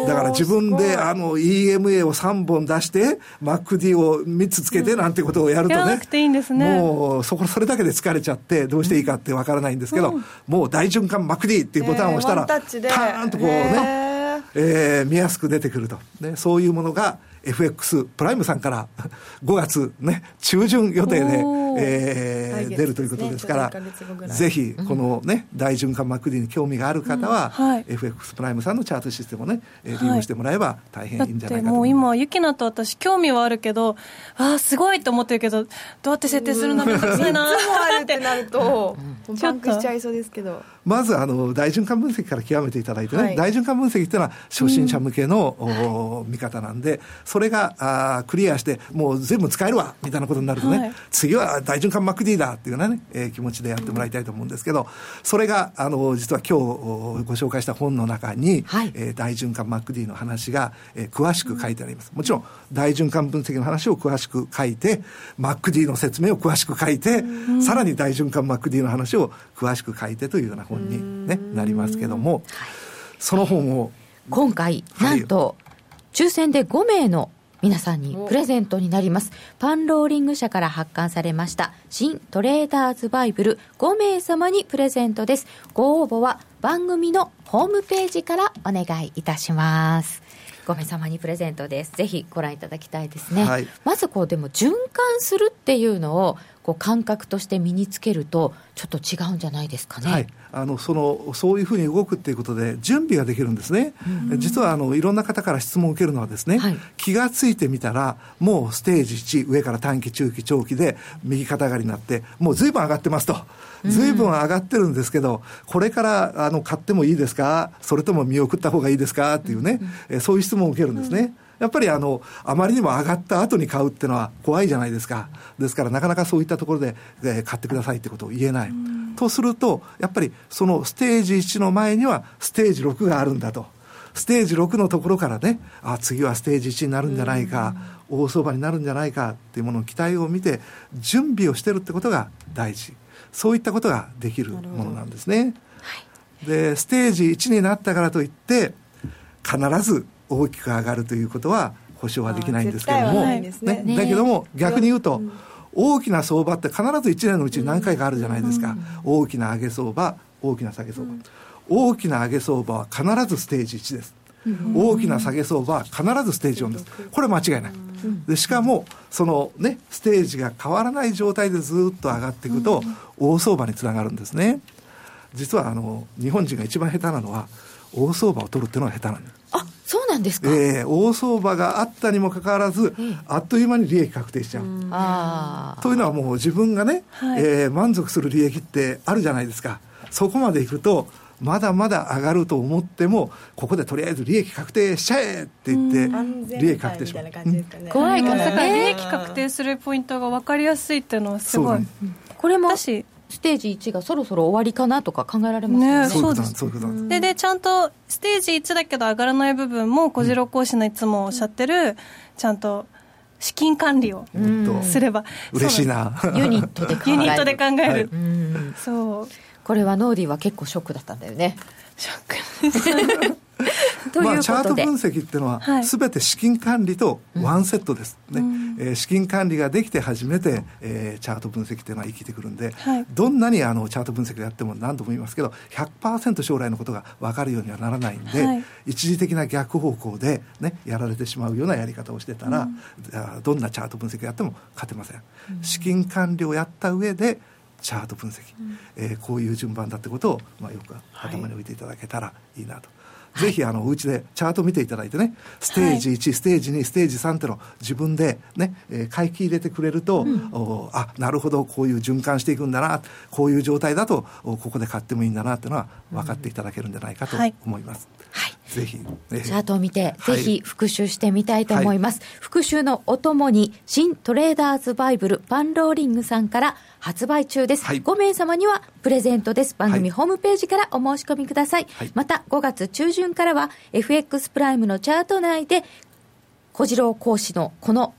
だから自分であの EMA を3本出して、MacD を3つつけてなんてことをやるとね、いいんですね。もうそこそれだけで疲れちゃって、どうしていいかってわからないんですけど、うん、もう大循環 MacD っていうボタンを押したら、パーンとこうね、えー、見やすく出てくると、ね、そういうものが FX プライムさんから 5月、ね、中旬予定で、えー、出るということですから、ぜひ、このね、大循環マクディに興味がある方は、うん。はい、FX プライムさんのチャートシステムをね、利用してもらえば大変いいんじゃないかともう今、ユキナと私、興味はあるけど、ああ、すごいと思ってるけど、どうやって設定するのか難しいな。ってなる と、パンクしちゃいそうですけど。まずあの大循環分析から極めていただいてね、はい、大循環分析っていうのは初心者向けの、うん、見方なんで、それがあクリアして、もう全部使えるわみたいなことになるとね、はい、次は大循環 MacD だっていうようなね、えー、気持ちでやってもらいたいと思うんですけど、それがあの実は今日ご紹介した本の中に、はい、えー、大循環 MacD の話が、えー、詳しく書いてあります。もちろん大循環分析の話を詳しく書いて、MacD の説明を詳しく書いて、さらに大循環 MacD の話を詳しく書いてというような本に、ね、なりますけども、その本を今回、なんと、抽選で5名の皆さんにプレゼントになります。パンローリング社から発刊されました新トレーダーズバイブル5名様にプレゼントです。ご応募は番組のホームページからお願いいたします。5名様にプレゼントです。ぜひご覧いただきたいですね。はい、まずこうでも循環するっていうのをこう感覚として身につけるとちょっと違うんじゃないですかね。はい、あのそのそういうふうに動くっていうことで準備ができるんですね。実はあのいろんな方から質問を受けるのはですね、はい、気がついてみたらもうステージ1上から短期中期長期で右肩上がりになってもうずいぶん上がってますと。ずいぶん上がってるんですけど、これからあの買ってもいいですか、それとも見送った方がいいですか？っていうね、えそういう質問を受けるんですね。やっぱりあの、あまりにも上がった後に買うっていうのは怖いじゃないですか。ですからなかなかそういったところで、えー、買ってくださいってことを言えない。とすると、やっぱりそのステージ1の前にはステージ6があるんだと。ステージ6のところからね、あ、次はステージ1になるんじゃないか、大相場になるんじゃないかっていうものの期待を見て、準備をしてるってことが大事。そういったことができるものなんですね。で、ステージ1になったからといって、必ず大きく上がるということは保証はできないんですけれども、ね。ね、だけども逆に言うと、大きな相場って必ず1年のうちに何回かあるじゃないですか、大きな上げ相場大きな下げ相場、大きな上げ相場は必ずステージ1です、大きな下げ相場は必ずステージ4です。これ間違いない、でしかもそのねステージが変わらない状態でずっと上がっていくと、大相場につながるんですね。実はあの日本人が一番下手なのは大相場を取るっていうのが下手なんです。あなんですか、えー、大相場があったにもかかわらず、あっという間に利益確定しちゃう。あというのはもう自分がね、はい。えー満足する利益ってあるじゃないですか。そこまでいくと、まだまだ上がると思っても、ここでとりあえず利益確定しちゃえって言って、利益確定しまう。怖いからだから利ね益確定するポイントが分かりやすい。ってい。うのはすごい。これも私ステージ1がそろそろ終わりかなとか考えられますよね。ね。そうです。そうでです。ででちゃんとステージ1だけど上がらない部分も小次郎講師のいつもおっしゃってる、ちゃんと資金管理をすれば、嬉しいな。ユニットで考える。ユニットで考える、はい。うん。そう。これはノーディーは結構ショックだったんだよね。ショック まあ、チャート分析っていうのは、はい。すべて資金管理とワンセットです、ね。えー資金管理ができて初めて、えーチャート分析っていうのは生きてくるんで、はい。どんなにあのチャート分析でやっても何度も言いますけど、100%将来のことが分かるようにはならないんで、はい。一時的な逆方向で、ね、やられてしまうようなやり方をしてたら、あーどんなチャート分析やっても勝てません。資金管理をやった上でチャート分析、えーこういう順番だってことを、まあ、よく頭に置いていただけたらいいなと。ぜひあのお家でチャート見ていただいてね、ステージ1、ステージ2、ステージ3ってのを自分でね、えー回帰入れてくれると、おあなるほど、こういう循環していくんだな、こういう状態だと、おここで買ってもいいんだなっていうのは分かっていただけるんじゃないかとはい。思います。はいぜひ、ねチャートを見て、はいぜひ復習してみたいと思います。復習のお供に、新トレーダーズバイブルパンローリングさんから発売中です。はい5名様にはプレゼントです。番組はいホームページからお申し込みください。はいまた、5月中旬からは FX プライムのチャート内で、小次郎講師のこの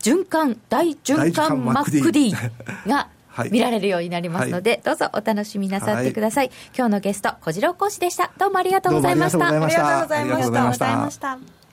循環、大循環マック D がはい見られるようになりますので、どうぞお楽しみなさってください。今日のゲスト、小次郎講師でした。どうもありがとうございました。どうもありがとうございましたありがとうございました。ありがとうございました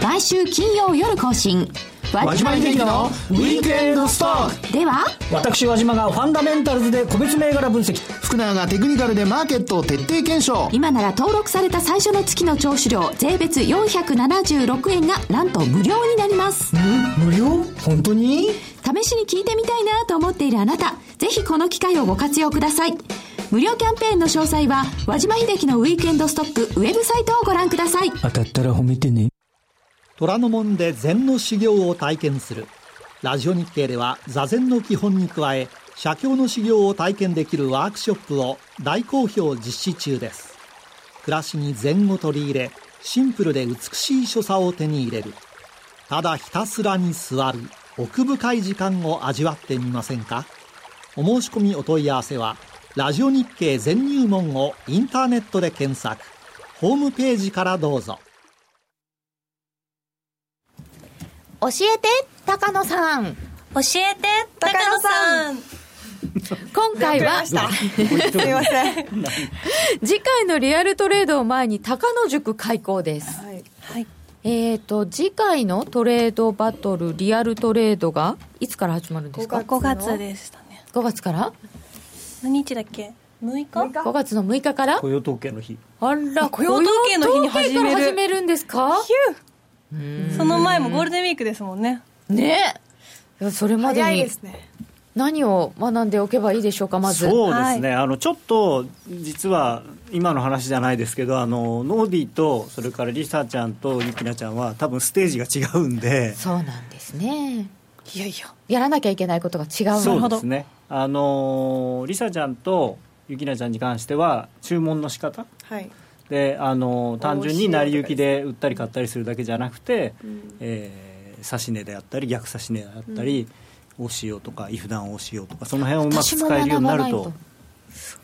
た。毎週金曜夜更新和島秀樹のウィークエンドストック。では？私和島がファンダメンタルズで個別銘柄分析。福永がテクニカルでマーケットを徹底検証。今なら登録された最初の月の聴取料税別476円がなんと無料になります。無料？本当に？試しに聞いてみたいなと思っているあなたぜひこの機会をご活用ください。無料キャンペーンの詳細は和島秀樹のウィークエンドストックウェブサイトをご覧ください。当たったら褒めてね虎ノ門で禅の修行を体験する。ラジオ日経では座禅の基本に加え写経の修行を体験できるワークショップを大好評実施中です。暮らしに禅を取り入れシンプルで美しい所作を手に入れる。ただひたすらに座る奥深い時間を味わってみませんか？お申し込みお問い合わせはラジオ日経全入門をインターネットで検索。ホームページからどうぞ。教えて高野さん。教えて高野さん。今回は すいません。次回のリアルトレードを前に高野塾開講です。はい。はい。えー、と次回のトレードバトルリアルトレードがいつから始まるんですか？5月でしたね。5月から？何日だっけ？6日？5月の6日から？雇用統計の日。あら雇用統計の日に始める。雇用統計から始めるんですか？その前もゴールデンウィークですもんね。ね。えいやそれまで早いにですね。何を学んでおけばいいでしょうかまず。そうですね、あのちょっと実は今の話じゃないですけどあのノーディーとそれからリサちゃんとユキナちゃんは多分ステージが違うんで。そうなんですね。いやいや。やらなきゃいけないことが違うその。うですね。あのリサちゃんとユキナちゃんに関しては注文の仕方？はい。であの単純に成り行きで売ったり買ったりするだけじゃなくて、えー指し値であったり逆指し値であったり、大潮とかイフダン大潮とかその辺をうまく使えるようになると。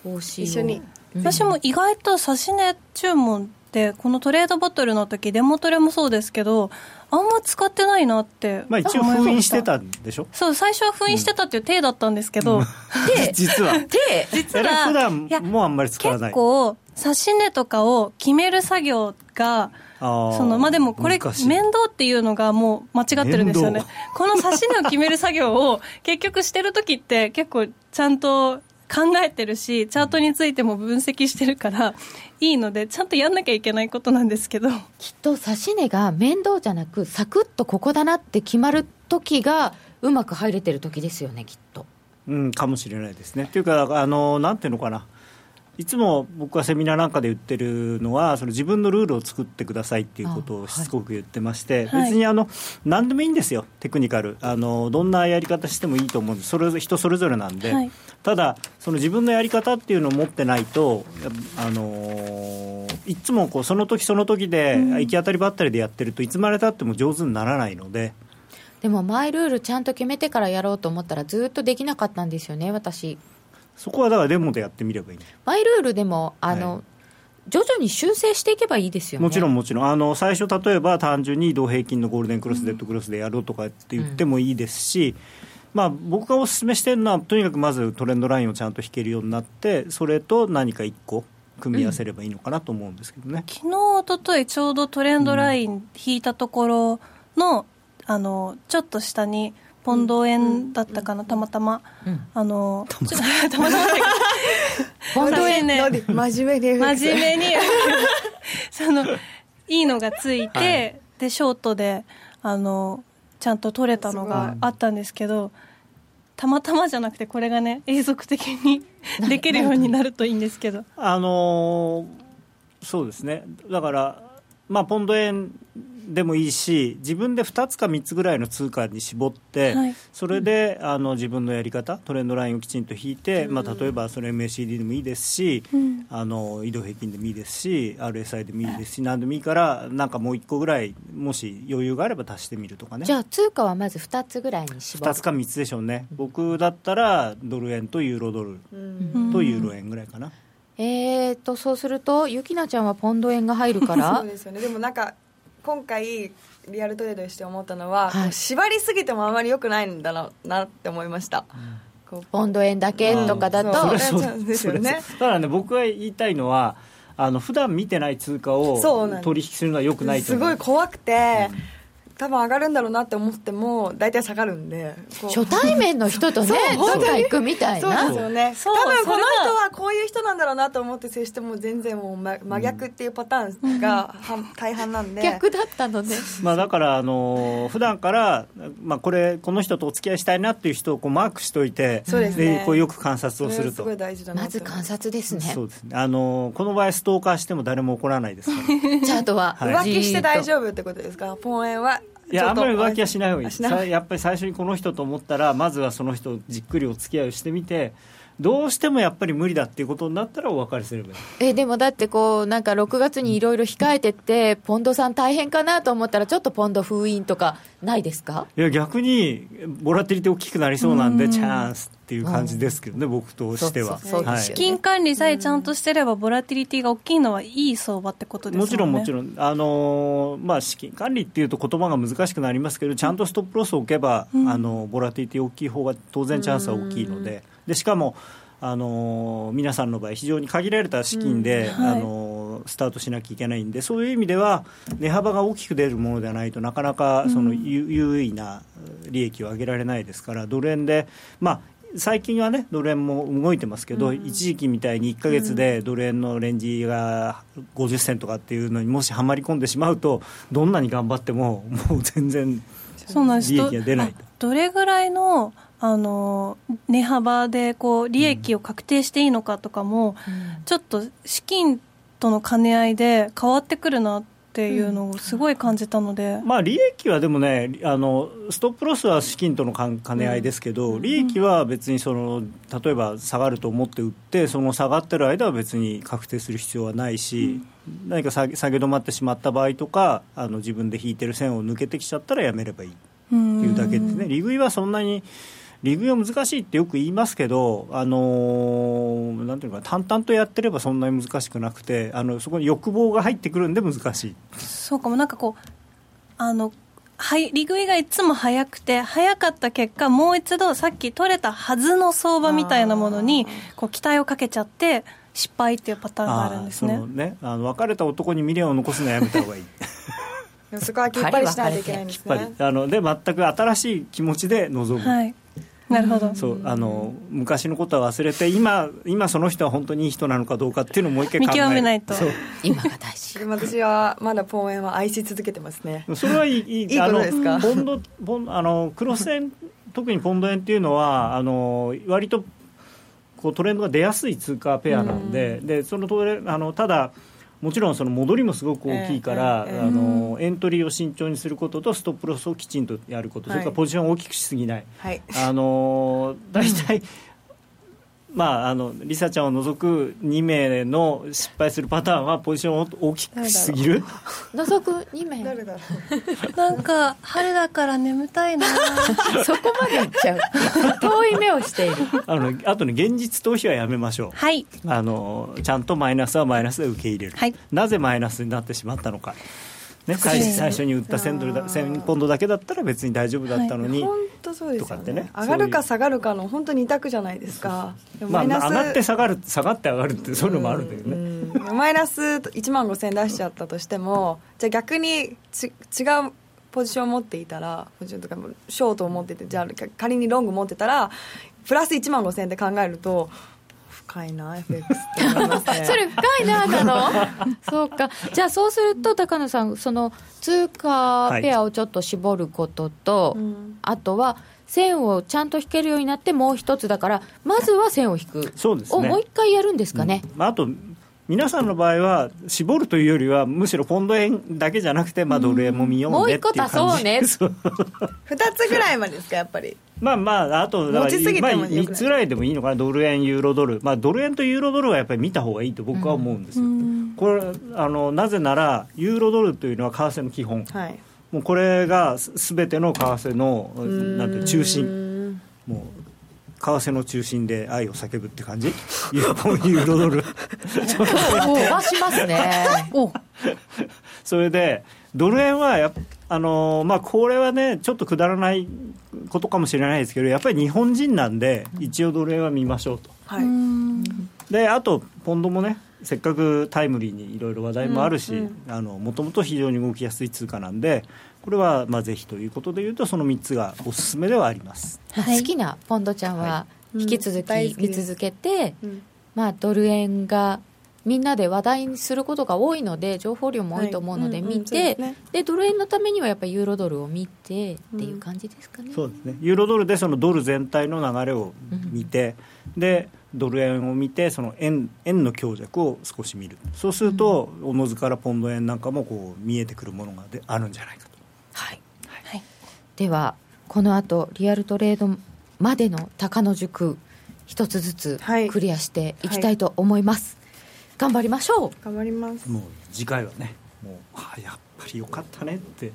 おし一緒に。私も意外と指し値注文ってこのトレードバトルの時デモトレもそうですけどあんま使ってないなってまあ一応封印してたんでしょ？そう最初は封印してたっていう体だったんですけど、実は。手実あれ普は段いやもあんまり使わない。結構指し値とかを決める作業がそのまあでもこれ面倒っていうのがもう間違ってるんですよね。面この指し値を決める作業を結局してる時って結構ちゃんと考えてるしチャートについても分析してるからいいのでちゃんとやんなきゃいけないことなんですけど。きっと指し値が面倒じゃなくサクッとここだなって決まる時がうまく入れてる時ですよねきっと。うん、かもしれないですね。っていうか、あのなんていうのかな、いつも僕はセミナーなんかで言ってるのはその自分のルールを作ってくださいっていうことをしつこく言ってまして、はい。別にあの何でもいいんですよテクニカル。あのどんなやり方してもいいと思うんです。それぞれ人それぞれなんで、はい。ただその自分のやり方っていうのを持ってないとあのーいつもこうその時その時で行き当たりばったりでやってるといつまでたっても上手にならないので。でもマイルールちゃんと決めてからやろうと思ったらずっとできなかったんですよね私そこはだからデモでやってみればいい、マイルールでもあの、はい。徐々に修正していけばいいですよね。もちろんもちろん。あの最初例えば単純に移動平均のゴールデンクロス、デッドクロスでやろうとかって言ってもいいですし、まあ、僕がお勧めしてるのはとにかくまずトレンドラインをちゃんと引けるようになってそれと何か一個組み合わせればいいのかなと思うんですけどね、昨日一昨日ちょうどトレンドライン引いたところの,、あのちょっと下にポンド円だったかな、たまたま、あのちょっとたまたまポンド円。ね真面目で真面目に。そのいいのがついて、でショートであのちゃんと取れたのがあったんですけどたまたまじゃなくてこれがね永続的にできるようになるといいんですけど。あのーそうですね。だから、まあ、ポンド円でもいいし自分で2つか3つぐらいの通貨に絞って、はい。それであの自分のやり方トレンドラインをきちんと引いて、まあ、例えばそれ MACD でもいいですし、ん。あの移動平均でもいいですし RSI でもいいですし何でもいいからなんかもう1個ぐらいもし余裕があれば足してみるとかね。じゃあ通貨はまず2つぐらいに絞る。2つか3つでしょうね。僕だったらドル円とユーロドルとユーロ円ぐらいかな、えーとそうするとゆきなちゃんはポンド円が入るか そらうですよね。でもなんか今回リアルトレードして思ったのは、はい。縛りすぎてもあまり良くないんだろうなって思いました、こうポンド円だけとかだと、うん。そうですよね。ただね僕が言いたいのはあの普段見てない通貨を取引するのはよくないとすごい怖くて、多分上がるんだろうなって思っても大体下がるんで初対面の人とねそう。どっか行くみたいそうでなすよね。そう多分この人はこういう人なんだろうなと思って接しても全然もう真真逆っていうパターンがは大半なんで、逆だったのね。まあ、だからあの普段から、まあ、これこの人とお付き合いしたいなっていう人をこうマークしておいてそうですね。こうよく観察をすると。まず観察ですね。そうですね。あのこの場合ストーカーしても誰も怒らないですから。チャートははい 浮気して大夫丈夫ってことですか？ポン円はいやあんまり浮気はししない方がいい。あしない。さやっぱり最初にこの人と思ったらまずはその人をじっくりお付き合いをしてみてどうしてもやっぱり無理だっていうことになったらお別れすればいい。えでもだってこうなんか6月にいろいろ控えてってポンドさん大変かなと思ったらちょっとポンド封印とかないですか？いや逆にボラティリティ大きくなりそうなんでチャンス。っていう感じですけどね、僕としては。はい。金管理さえちゃんとしてればボラティリティが大きいのはいい相場ってことですね。もちろんもちろん、あのーまあ、資金管理っていうと言葉が難しくなりますけどちゃんとストップロスを置けば、あのボラティリティ大きい方が当然チャンスは大きいのででしかも、あのー皆さんの場合非常に限られた資金で、はい。あのースタートしなきゃいけないんでそういう意味では値幅が大きく出るものではないとなかなかその有有意な利益を上げられないですからドル円で、まあ、最近はねドル円も動いてますけど、一時期みたいに1か月でドル円のレンジが50銭とかっていうのにもしはまり込んでしまうとどんなに頑張ってももう全然利益が出ないどれぐらいのあの値幅でこう利益を確定していいのかとかも、ちょっと資金との兼ね合いで変わってくるなっていうのをすごい感じたので、まあ、利益はでもねあのストップロスは資金との兼兼ね合いですけど、利益は別にその例えば下がると思って売ってその下がってる間は別に確定する必要はないし、何か下げ下げ止まってしまった場合とかあの自分で引いてる線を抜けてきちゃったらやめればいいっていうだけですね、利食いはそんなに利食いは難しいってよく言いますけど、あのーなんていうのかな淡々とやってればそんなに難しくなくてあのそこに欲望が入ってくるんで難しい。そうかもなんかこうあのはい利食いがいつも早くて早かった結果もう一度さっき取れたはずの相場みたいなものにこう期待をかけちゃって失敗っていうパターンがあるんですね。あーそのね。あの別れた男に未練を残すのはやめた方がいい。そこはきっぱりしないといけないんですやっぱり。ねあので全く新しい気持ちで臨む、はいなるほど。そうあの昔のことは忘れて今今その人は本当にいい人なのかどうかっていうのをもう一回考え見る極めないと。そう。今が大事。でも私はまだポン円は愛し続けてますね。それはいいい いいことですか？あのポンドポンあのクロス円特にポンド円っていうのはあの割とこうトレンドが出やすい通貨ペアなんで,、でそのトレあのただもちろんその戻りもすごく大きいから、ええええあのエントリーを慎重にすることとストップロスをきちんとやること、それからポジションを大きくしすぎない、はい。あの大体、まあ、あのリサちゃんを除く2名の失敗するパターンはポジションを大きくしすぎる？除く2名？誰だろう？なんか春だから眠たいな。そこまでいっちゃう。遠い目をしている。あのあとね現実逃避はやめましょう。はい。あのちゃんとマイナスはマイナスで受け入れる、はい。なぜマイナスになってしまったのか、ね、最最初に売った1000ドルだ1000ポンドだけだったら別に大丈夫だったのに、本当そうですよね。とかってね。上がるか下がるかの本当に二択じゃないですか。まあ、上がって下がる下がって上がるってそういうのもあるんだけどね、うん。マイナス1万5000出しちゃったとしてもじゃあ逆にち違うポジションを持っていたらポジションとかショートを持っててじゃあ仮にロング持ってたらプラス1万5000って考えると深いな FX って思いますね。それ深いななの。そうか。じゃあそうすると高野さんその通貨ペアをちょっと絞ることと、うん。あとは線をちゃんと引けるようになってもう一つだからまずは線を引く。そうですね。をもう一回やるんですかね、まあ、あと皆さんの場合は絞るというよりはむしろポンド円だけじゃなくて、まあ、ドル円も見ようねっていう感じ。もう一個足そうね。そう2つぐらいまでですかやっぱり。まあまああとだから持ちすぎてもまあ、よくない。3つぐらいでもいいのかな。ドル円ユーロドル、まあ、ドル円とユーロドルはやっぱり見た方がいいと僕は思うんですよ、これあのなぜならユーロドルというのは為替の基本。はい。もうこれがすすべての為替のなんて中心。もう為替の中心で愛を叫ぶって感じ？ユーユーロドル飛ばしますねお。それでドル円はやっあのまあ、これはねちょっとくだらないことかもしれないですけどやっぱり日本人なんで一応ドル円は見ましょうと。はい。であとポンドもねせっかくタイムリーにいろいろ話題もあるしもともと非常に動きやすい通貨なんでこれはまあぜひということでいうとその3つがおすすめではあります。はい。好きなポンドちゃんは引き続き見続けて、うんまあ、ドル円がみんなで話題にすることが多いので情報量も多いと思うのではい。うんうんですね。でドル円のためにはやっぱりユーロドルを見てっていう感じですかね。そうですね。ユーロドルでそのドル全体の流れを見て、でドル円を見てその円円の強弱を少し見る。そうすると、おのずからポンド円なんかもこう見えてくるものがであるんじゃないかとはい。はい。ではこの後リアルトレードまでの高野塾一つずつはい。クリアしていきたいと思います、頑張りましょう。頑張ります。もう次回はねもうあやっぱりよかったねって。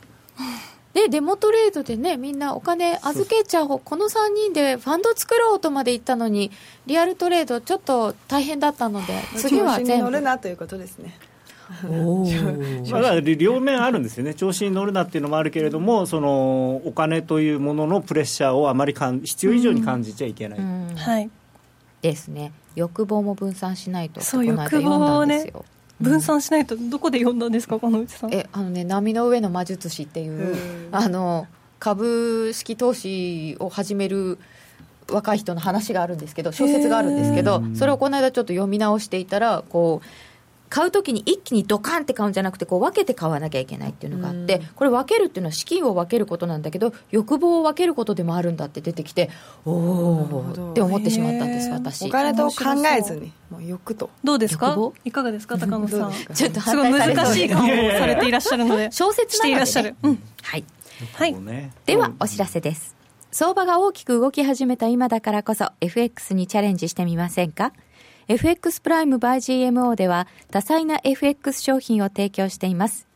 で デモトレードでねみんなお金預けちゃおう。この3人でファンド作ろうとまで言ったのにリアルトレードちょっと大変だったので次は全部。乗るなということですねまあ、だから両面あるんですよね、調子に乗るなっていうのもあるけれども、そのお金というもののプレッシャーをあまりかん必要以上に感じちゃいけない、うん。はい。ですね。欲望も分散しないとそうこの間読んだんですよ、分散しないとどこで読んだんですかこのうちさん。えあのね波の上の魔術師っていうあの株式投資を始める若い人の話があるんですけど小説があるんですけどそれをこの間ちょっと読み直していたらこう買うときに一気にドカンって買うんじゃなくてこう分けて買わなきゃいけないっていうのがあってこれ分けるっていうのは資金を分けることなんだけど欲望を分けることでもあるんだって出てきておおって思ってしまったんです私。お金と考えずにもう欲と。どうですか？欲望？いかがですか高野さん？ちょっとすごい難しい顔をされていらっしゃるので。小説なので、ね、していらっしゃる。うん。はい。はい。ねではお知らせです。相場が大きく動き始めた今だからこそ FX にチャレンジしてみませんか？FX プライム by GMO では多彩な FX 商品を提供しています。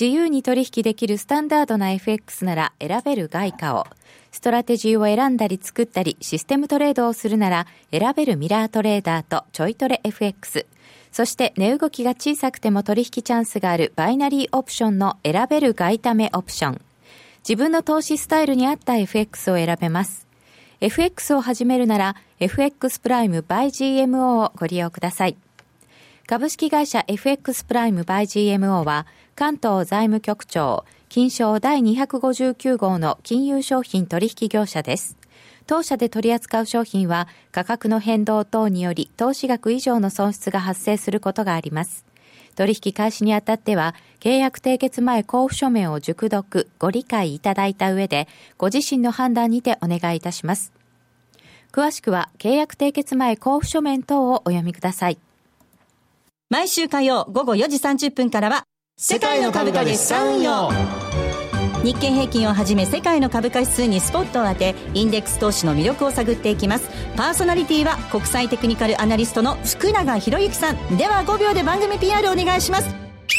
自由に取引できるスタンダードな FX なら選べる外為を。ストラテジーを選んだり作ったりシステムトレードをするなら選べるミラートレーダーとちょいトレ FX そして値動きが小さくても取引チャンスがあるバイナリーオプションの選べる外為オプション。自分の投資スタイルに合った FX を選べます。FX を始めるなら FX プライム by GMO をご利用ください。株式会社 FX プライム by GMO は関東財務局長金賞第259号の金融商品取引業者です。当社で取り扱う商品は価格の変動等により投資額以上の損失が発生することがあります。取引開始にあたっては、契約締結前交付書面を熟読、ご理解いただいた上で、ご自身の判断にてお願いいたします。詳しくは契約締結前交付書面等をお読みください。毎週火曜午後4時30分からは、世界の株価で資産運用日経平均をはじめ世界の株価指数にスポットを当てインデックス投資の魅力を探っていきます。パーソナリティは国際テクニカルアナリストの福永博之さん。では5秒で番組 PR お願いします。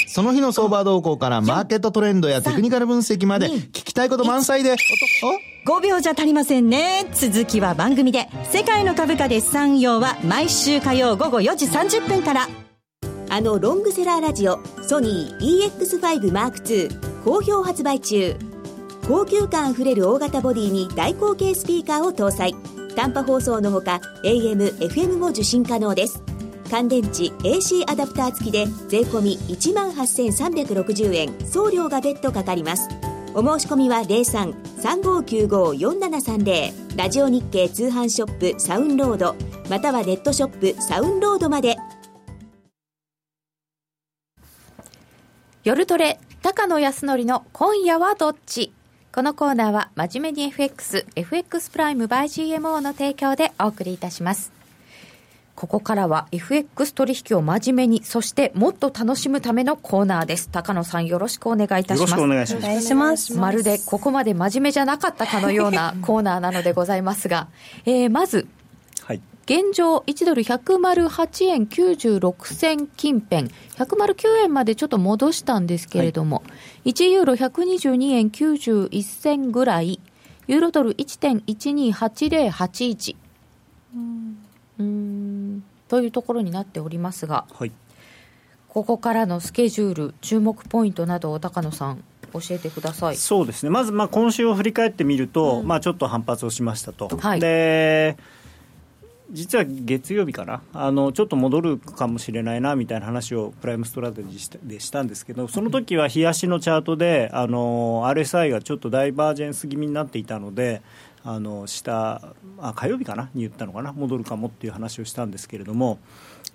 その日の相場動向からマーケットトレンドやテクニカル分析まで聞きたいこと満載で、5秒じゃ足りませんね。続きは番組で。世界の株価で資産運用は毎週火曜午後4時30分から。あのロングセラーラジオソニー EX5M2 好評発売中。高級感あふれる大型ボディに大口径スピーカーを搭載。短波放送のほか AM、FM も受信可能です。乾電池 AC アダプター付きで税込1万8360円。送料が別途かかります。お申し込みは03-3595-4730ラジオ日経通販ショップサウンロード。またはネットショップサウンロードまで。夜トレ、高野康則の今夜はどっち？このコーナーは真面目に FX、FX プライム by GMO の提供でお送りいたします。ここからは FX 取引を真面目に、そしてもっと楽しむためのコーナーです。高野さんよろしくお願いいたします。よろしくお願いしますお願いしますまるでここまで真面目じゃなかったかのようなコーナーなのでございますが、えーまず、はい現状1ドル108円96銭近辺。109円までちょっと戻したんですけれども、1ユーロ122円91銭ぐらい。ユーロドル1.128081うーんというところになっておりますがはい。ここからのスケジュール注目ポイントなどを高野さん教えてください。そうですね。まずまあ今週を振り返ってみると、まあ、ちょっと反発をしましたと、はい。で実は月曜日かな。あのちょっと戻るかもしれないなみたいな話をプライムストラテジーでしたんですけどその時は日足のチャートであの RSI がちょっとダイバージェンス気味になっていたのであの下あ火曜日かな？に言ったのかな？戻るかもっていう話をしたんですけれども。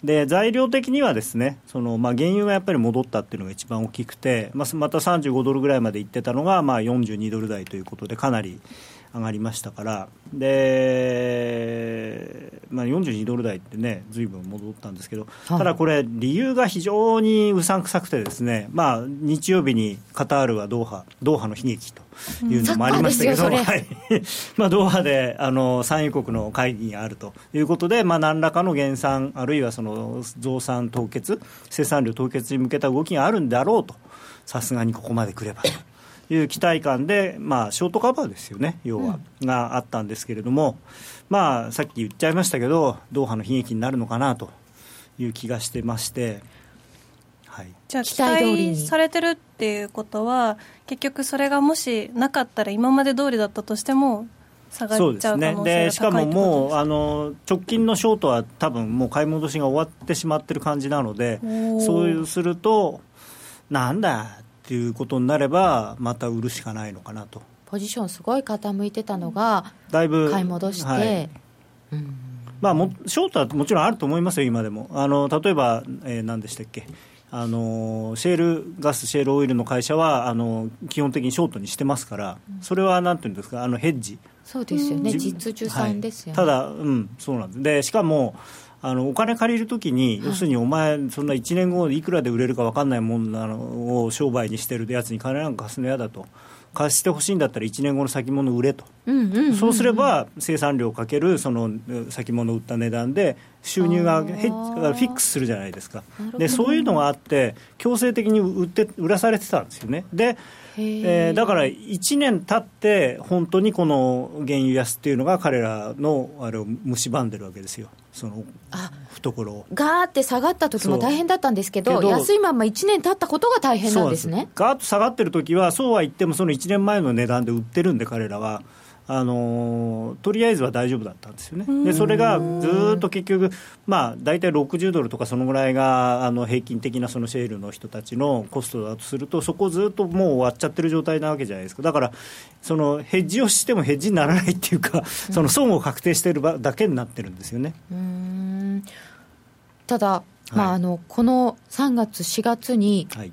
で材料的にはですねその、まあ、原油がやっぱり戻ったっていうのが一番大きくて、まあ、また35ドルぐらいまで行ってたのが、まあ、42ドル台ということでかなり上がりましたから。で、まあ、42ドル台ってねずいぶん戻ったんですけど、ただこれ理由が非常にうさんくさくてですね、まあ、日曜日にカタールはドーハドーハの悲劇というのもありましたけど、うんはい。まあ、ドーハであの産油国の会議があるということで、まあ、何らかの減産あるいはその増産凍結生産量凍結に向けた動きがあるんだろうとさすがにここまで来ればと。いう期待感で、まあ、ショートカバーですよね、要は、があったんですけれども、まあ、さっき言っちゃいましたけど、ドーハの悲劇になるのかなという気がしてまして、はい、じゃあ期期待されてるっていうことは結局それがもしなかったら今まで通りだったとしても下がっちゃう可能性でしかももうあの直近のショートは多分もう買い戻しが終わってしまってる感じなのでそうするとなんだっていうことになればまた売るしかないのかなと。ポジションすごい傾いてたのがだいぶ買い戻して、はい。うん。まあ、もショートはもちろんあると思いますよ、今でも。あの例えば、えー何でしたっけ。あの、シェールガス、シェールオイルの会社はあの基本的にショートにしてますから、それはなんていうんですか、あのヘッジ、そうですよね。じ実需産ですよね、はい。ただ、うん、そうなんです。でしかもあのお金借りるときに、要するにお前、そんな1年後いくらで売れるか分かんないもんなのを商売にしてるやつに金なんか貸すの嫌だと、貸してほしいんだったら1年後の先物売れと、そうすれば生産量かけるそのえ先物売った値段で収入がフィックスするじゃないですか。でそういうのがあって強制的に売って売らされてたんですよね。で、えーだから1年経って本当にこの原油安っていうのが彼らのあれを蝕んでるわけですよ。そのあ懐を。ガーって下がった時も大変だったんですけど安いまんま1年経ったことが大変なんですね。ガーッと下がってる時はそうは言ってもその1年前の値段で売ってるんで彼らはあのーとりあえずは大丈夫だったんですよね。でそれがずーっと結局まあ大体60ドルとかそのぐらいがあの平均的なそのシェールの人たちのコストだとするとそこをずっともう終わっちゃってる状態なわけじゃないですか。だからそのヘッジをしてもヘッジにならないっていうかその損を確定してるばだけになってるんですよね。うーん。ただ、まあ、はい。あのこの3月4月にはい。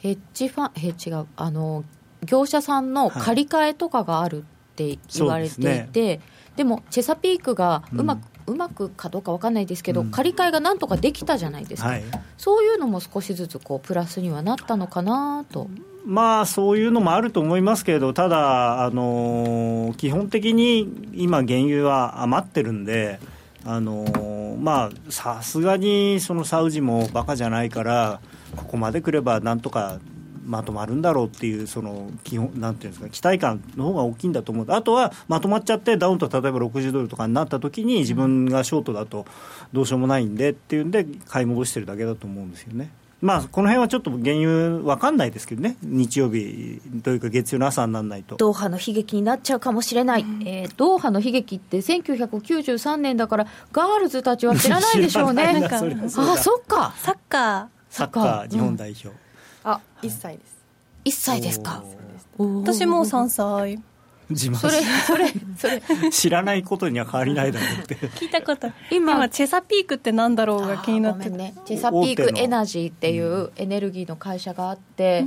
ヘッジファンヘッジがあの業者さんの借り換えとかがあるって言われていて、ですでもチェサピークがうまく、うまくかどうかわかんないですけど、借り換えがなんとかできたじゃないですか、はい。そういうのも少しずつこうプラスにはなったのかなと、まあそういうのもあると思いますけれど、ただ、あのー基本的に今、原油は余ってるんで、あのーまあさすがにそのサウジもバカじゃないから、ここまで来ればなんとかまとまるんだろうっていう、その基本なんていうんですか、期待感の方が大きいんだと思う、あとはまとまっちゃって、ダウンと例えば60ドルとかになった時に、自分がショートだとどうしようもないんでっていうんで、買い戻してるだけだと思うんですよね。まあ、この辺はちょっと原油分かんないですけどね、日曜日というか、月曜の朝にならないと。ドーハの悲劇になっちゃうかもしれない、えードーハの悲劇って1993年だから、ガールズたちは知らないでしょうね。あそっか。サッカサッカー日本代表。あ1歳です。1歳ですか？ー。私もう3歳。自慢。それそれそれ。知らないことには変わりないだろうって。聞いたこと。今今チェサピークってなんだろうが気になってね。チェサピークエナジーっていうエネルギーの会社があって、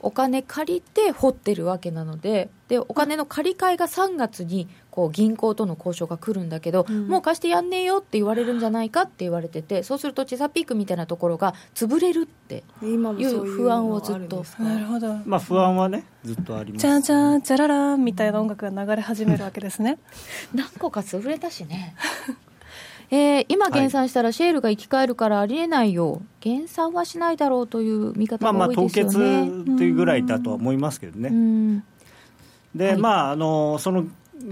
お金借りて掘ってるわけなのででお金の借り換えが3月にこう銀行との交渉が来るんだけど、もう貸してやんねえよって言われるんじゃないかって言われててそうするとチェサピークみたいなところが潰れるって今もいそうういう不安をずっと。なるほど。まあ不安はね、ずっとあります。じゃじゃじゃららみたいな音楽が流れ始めるわけですね。何個か潰れたしね。えー今減産したらシェールが生き返るからありえないよ、減産はしないだろうという見方まあまあ凍が多いですよ結ね。というぐらいだとは思いますけどね。うん。で、はい。まああのその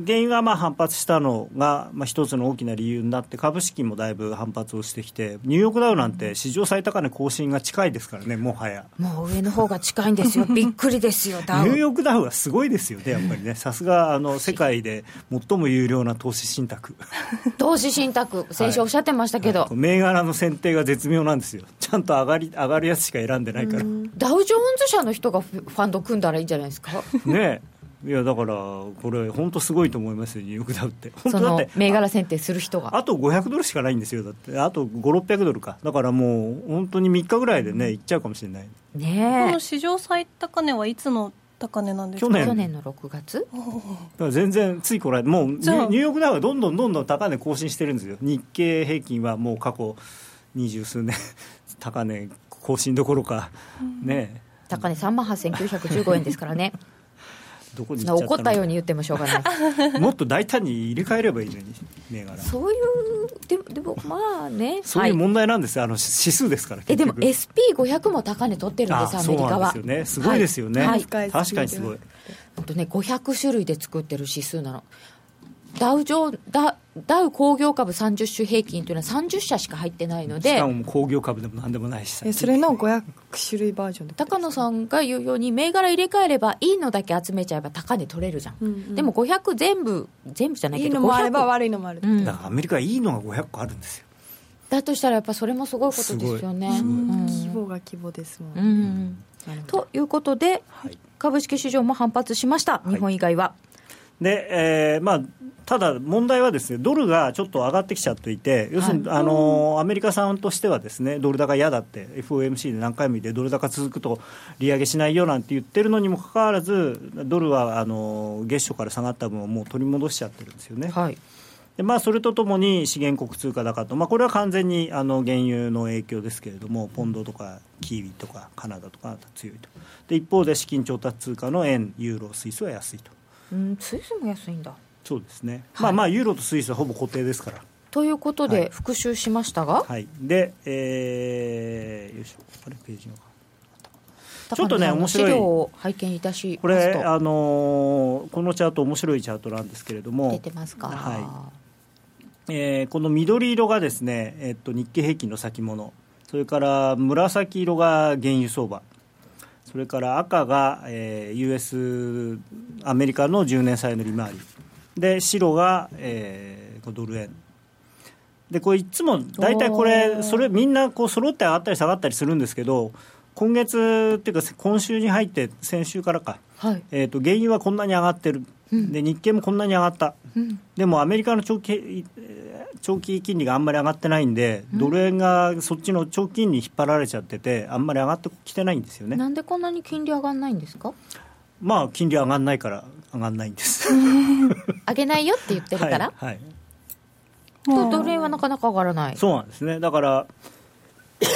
原油がまあ反発したのが、まあ、一つの大きな理由になって株式もだいぶ反発をしてきてニューヨークダウなんて史上最高値更新が近いですからねもはや。もう上の方が近いんですよ、びっくりですよ、ダウ。ニューヨークダウはすごいですよねやっぱりね。さすがあの世界で最も有料な投資信託。投資信託、先週おっしゃってましたけど、銘柄の選定が絶妙なんですよ。ちゃんと上がり上がるやつしか選んでないから。ダウジョーンズ社の人がフファンド組んだらいいんじゃないですか、ねいやだからこれ本当すごいと思いますよニューヨークダウって。本当だって銘柄選定する人が。あと500ドルしかないんですよだって。あと5600ドルか。だからもう本当に3日ぐらいでねいっちゃうかもしれない。こねの史上最高値はいつの高値なんですか？去年。去年の6月？だから全然ついこの間もうニューヨークダウはどんどんどんどん高値更新してるんですよ。日経平均はもう過去二十数年 高値更新どころか。ね高値3万8915円ですからね、どこに行っちゃったの？怒ったように言ってもしょうがない。もっと大胆に入れ替えればいいのに銘柄そういう、でも、でもまあね、そういうはい。問題なんですよ。あの指数ですからえでも結局。SP500 も高値取ってるんです、アあそうメリカは。なんですよね。すごいですよね、はい。確かにすごい。本当ね、500種類で作ってる指数なの。ダウ上ダダウ工業株30種平均というのは30社しか入ってないのでしか、も工業株でもなんでもないしさ。えそれの500種類バージョンで。高野さんが言うように、銘柄入れ替えれば、いいのだけ集めちゃえば高値取れるじゃん。うんうん。でも500全部、全部じゃないけど、いいのもあれば500悪いのもある、うん。だからアメリカはいいのが500個あるんですよ。だとしたら、やっぱそれもすごいことですよね。規模が規模ですもん、うん。ということで、株式市場も反発しました、日本以外は。で、えーまあ、ただ問題はですねドルがちょっと上がってきちゃっていて要するに、あのアメリカさんとしてはですねドル高嫌だって FOMC で何回も言ってドル高続くと利上げしないよなんて言ってるのにもかかわらずドルはあの月初から下がった分をもう取り戻しちゃってるんですよね。はい。でまあ、それとともに資源国通貨高と、まあ、これは完全にあの原油の影響ですけれども、ポンドとかキーウィとかカナダとか強いと、で一方で資金調達通貨の円、ユーロ、スイスは安いと、うん、スイスも安いんだ。そうですね、まあまあ、ユーロとスイスはほぼ固定ですから、ということで、はい。復習しましたが、はい、で、えー、よいしょ、あれ、ページのかちょっとね面白い。資料を拝見いたしこれ、あのーこのチャート、面白いチャートなんですけれども、出てますか？はえーこの緑色がですね、えっと、日経平均の先物。それから紫色が原油相場それから赤が、えー US アメリカの10年債の利回り。で白が、えードル円。でこれいつも大体こおれー。それみんなこう揃って上がったり下がったりするんですけど今月っていうか今週に入って先週からか、はい。えー、と原油はこんなに上がってる、で日経もこんなに上がった、うん。でもアメリカの長期えー長期金利があんまり上がってないんで、ドル円がそっちの長期金利に引っ張られちゃってて、あんまり上がってきてないんですよね。なんでこんなに金利上がらないんですか？まあ金利上がんないから上がんないんです。上げないよって言ってるから、はい、はい。とドル円はなかなか上がらない。そうなんですね。だから普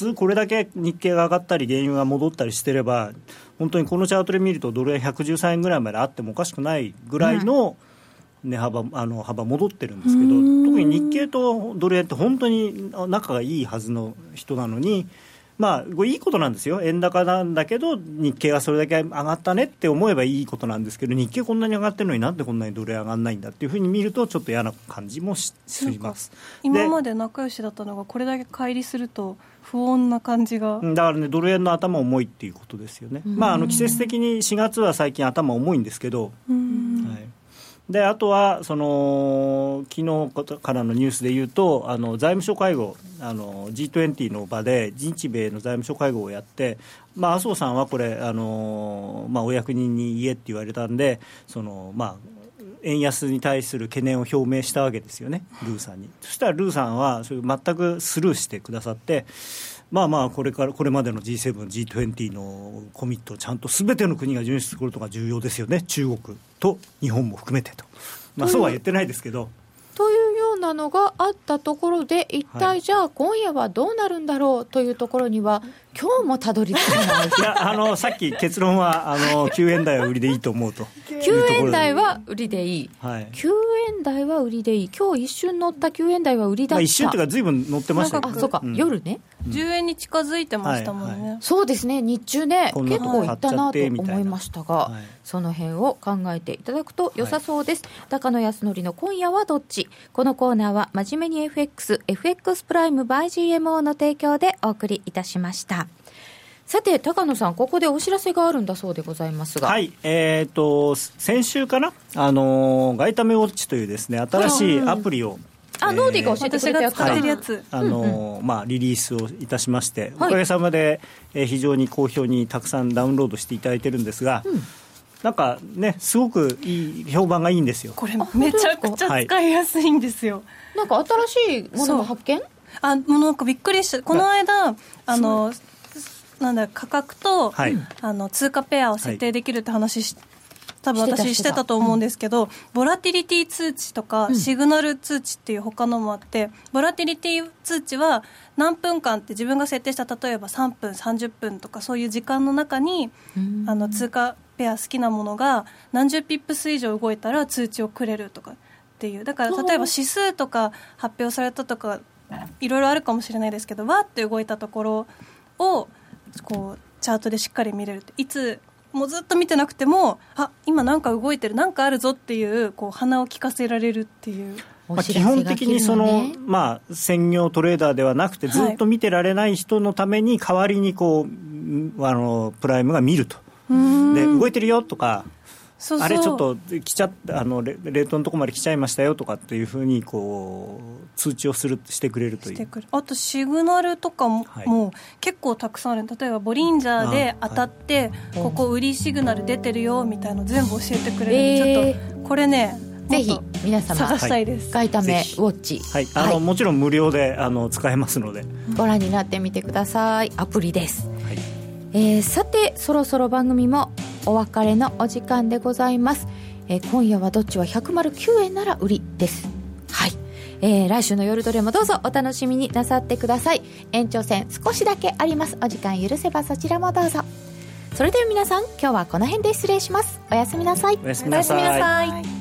通これだけ日経が上がったり原油が戻ったりしてれば本当にこのチャートで見るとドル円113円ぐらいまであってもおかしくないぐらいの値幅あの幅戻ってるんですけど特に日経とドル円って本当に仲がいいはずの人なのにまあ、いいことなんですよ、円高なんだけど、日経がそれだけ上がったねって思えばいいことなんですけど、日経こんなに上がってるのになんでこんなにドル円上がらないんだっていうふうに見ると、ちょっと嫌な感じもしします。今まで仲良しだったのが、これだけ乖離すると、不穏な感じが。だからね、ドル円の頭重いっていうことですよね、まあ、あの季節的に4月は最近、頭重いんですけど。はい。であとはその昨日からのニュースでいうとあの財務省会合あの G20 の場で日米の財務省会合をやって、まあ、麻生さんはこれあの、まあ、お役人に言えって言われたんでその、まあ、円安に対する懸念を表明したわけですよね、ルーさんに。そしたらルーさんはそれ全くスルーしてくださって、まあまあこれからこれまでの G7、G20 のコミットをちゃんとすべての国が遵守することが重要ですよね、中国と日本も含めてと、まあ、そうは言ってないですけど。というようなのがあったところで一体じゃあ今夜はどうなるんだろうというところには今日もたどり着かないいやあのさっき結論はあの9円台は売りでいいと思うと9円台は売りでいい、はい、9円台は売りでいい。今日一瞬乗った9円台は売りだった、まあ、一瞬っていうかずいぶん乗ってましたあそうか、うん、夜ね。10円に近づいてましたもんね、はいはい、そうですね。日中ね結構いったなと思いましたが、はい、その辺を考えていただくと良さそうです、高野康則の今夜はどっち？このコーナーは真面目に FXFX プライム by GMO の提供でお送りいたしましたさて高野さんここでお知らせがあるんだそうでございますが。はいえーと、先週かな？あのガイタメウォッチというですね新しいアプリを、あ、ノーディが教えてくれたやつ使ってるやの、うん、まあ、リリースをいたしまして、はい、おかげさまで、えー、非常に好評にたくさんダウンロードしていただいてるんですが、うん、なんかねすごくいい評判がいいんですよ。これめちゃくちゃ使いやすいんですよ、はい、なんか新しいものの発見？あもうなんかびっくりした。この間あのなんだ価格と、はい、あの通貨ペアを設定できるって話し、多分私してたと思うんですけど、ボラティリティ通知とか、シグナル通知っていう他のもあって、ボラティリティ通知は何分間って自分が設定した例えば3分30分とかそういう時間の中に、あの通貨ペア好きなものが何十ピップス以上動いたら通知をくれるとかっていう。だから例えば指数とか発表されたとかいろいろあるかもしれないですけどわって動いたところをこうチャートでしっかり見れるいつもうずっと見てなくてもあ今なんか動いてるなんかあるぞっていうこう鼻を利かせられるっていう。まあ、基本的にその、まあ、専業トレーダーではなくてずっと見てられない人のために代わりにこうあのプライムが見ると。で動いてるよとかあれちょっと来ちゃあのレレートのところまで来ちゃいましたよとかっていうふうにこう通知をするしてくれるという。あとシグナルとかも,、も結構たくさんある。例えばボリンジャーで当たって、はい、ここ売りシグナル出てるよみたいなの全部教えてくれる、えー、ちょっとこれねぜひ皆様探したいです、ガイタメウォッチ。はい。あの、はい、もちろん無料であの使えますので。ご覧になってみてください。アプリです、はいえー、さてそろそろ番組もお別れのお時間でございます、えー、今夜はどっちは109円なら売りです。はい。えー、来週の夜どれもどうぞお楽しみになさってください。延長戦少しだけあります。お時間許せばそちらもどうぞ。それでは皆さん今日はこの辺で失礼します。おやすみなさい。おやすみなさい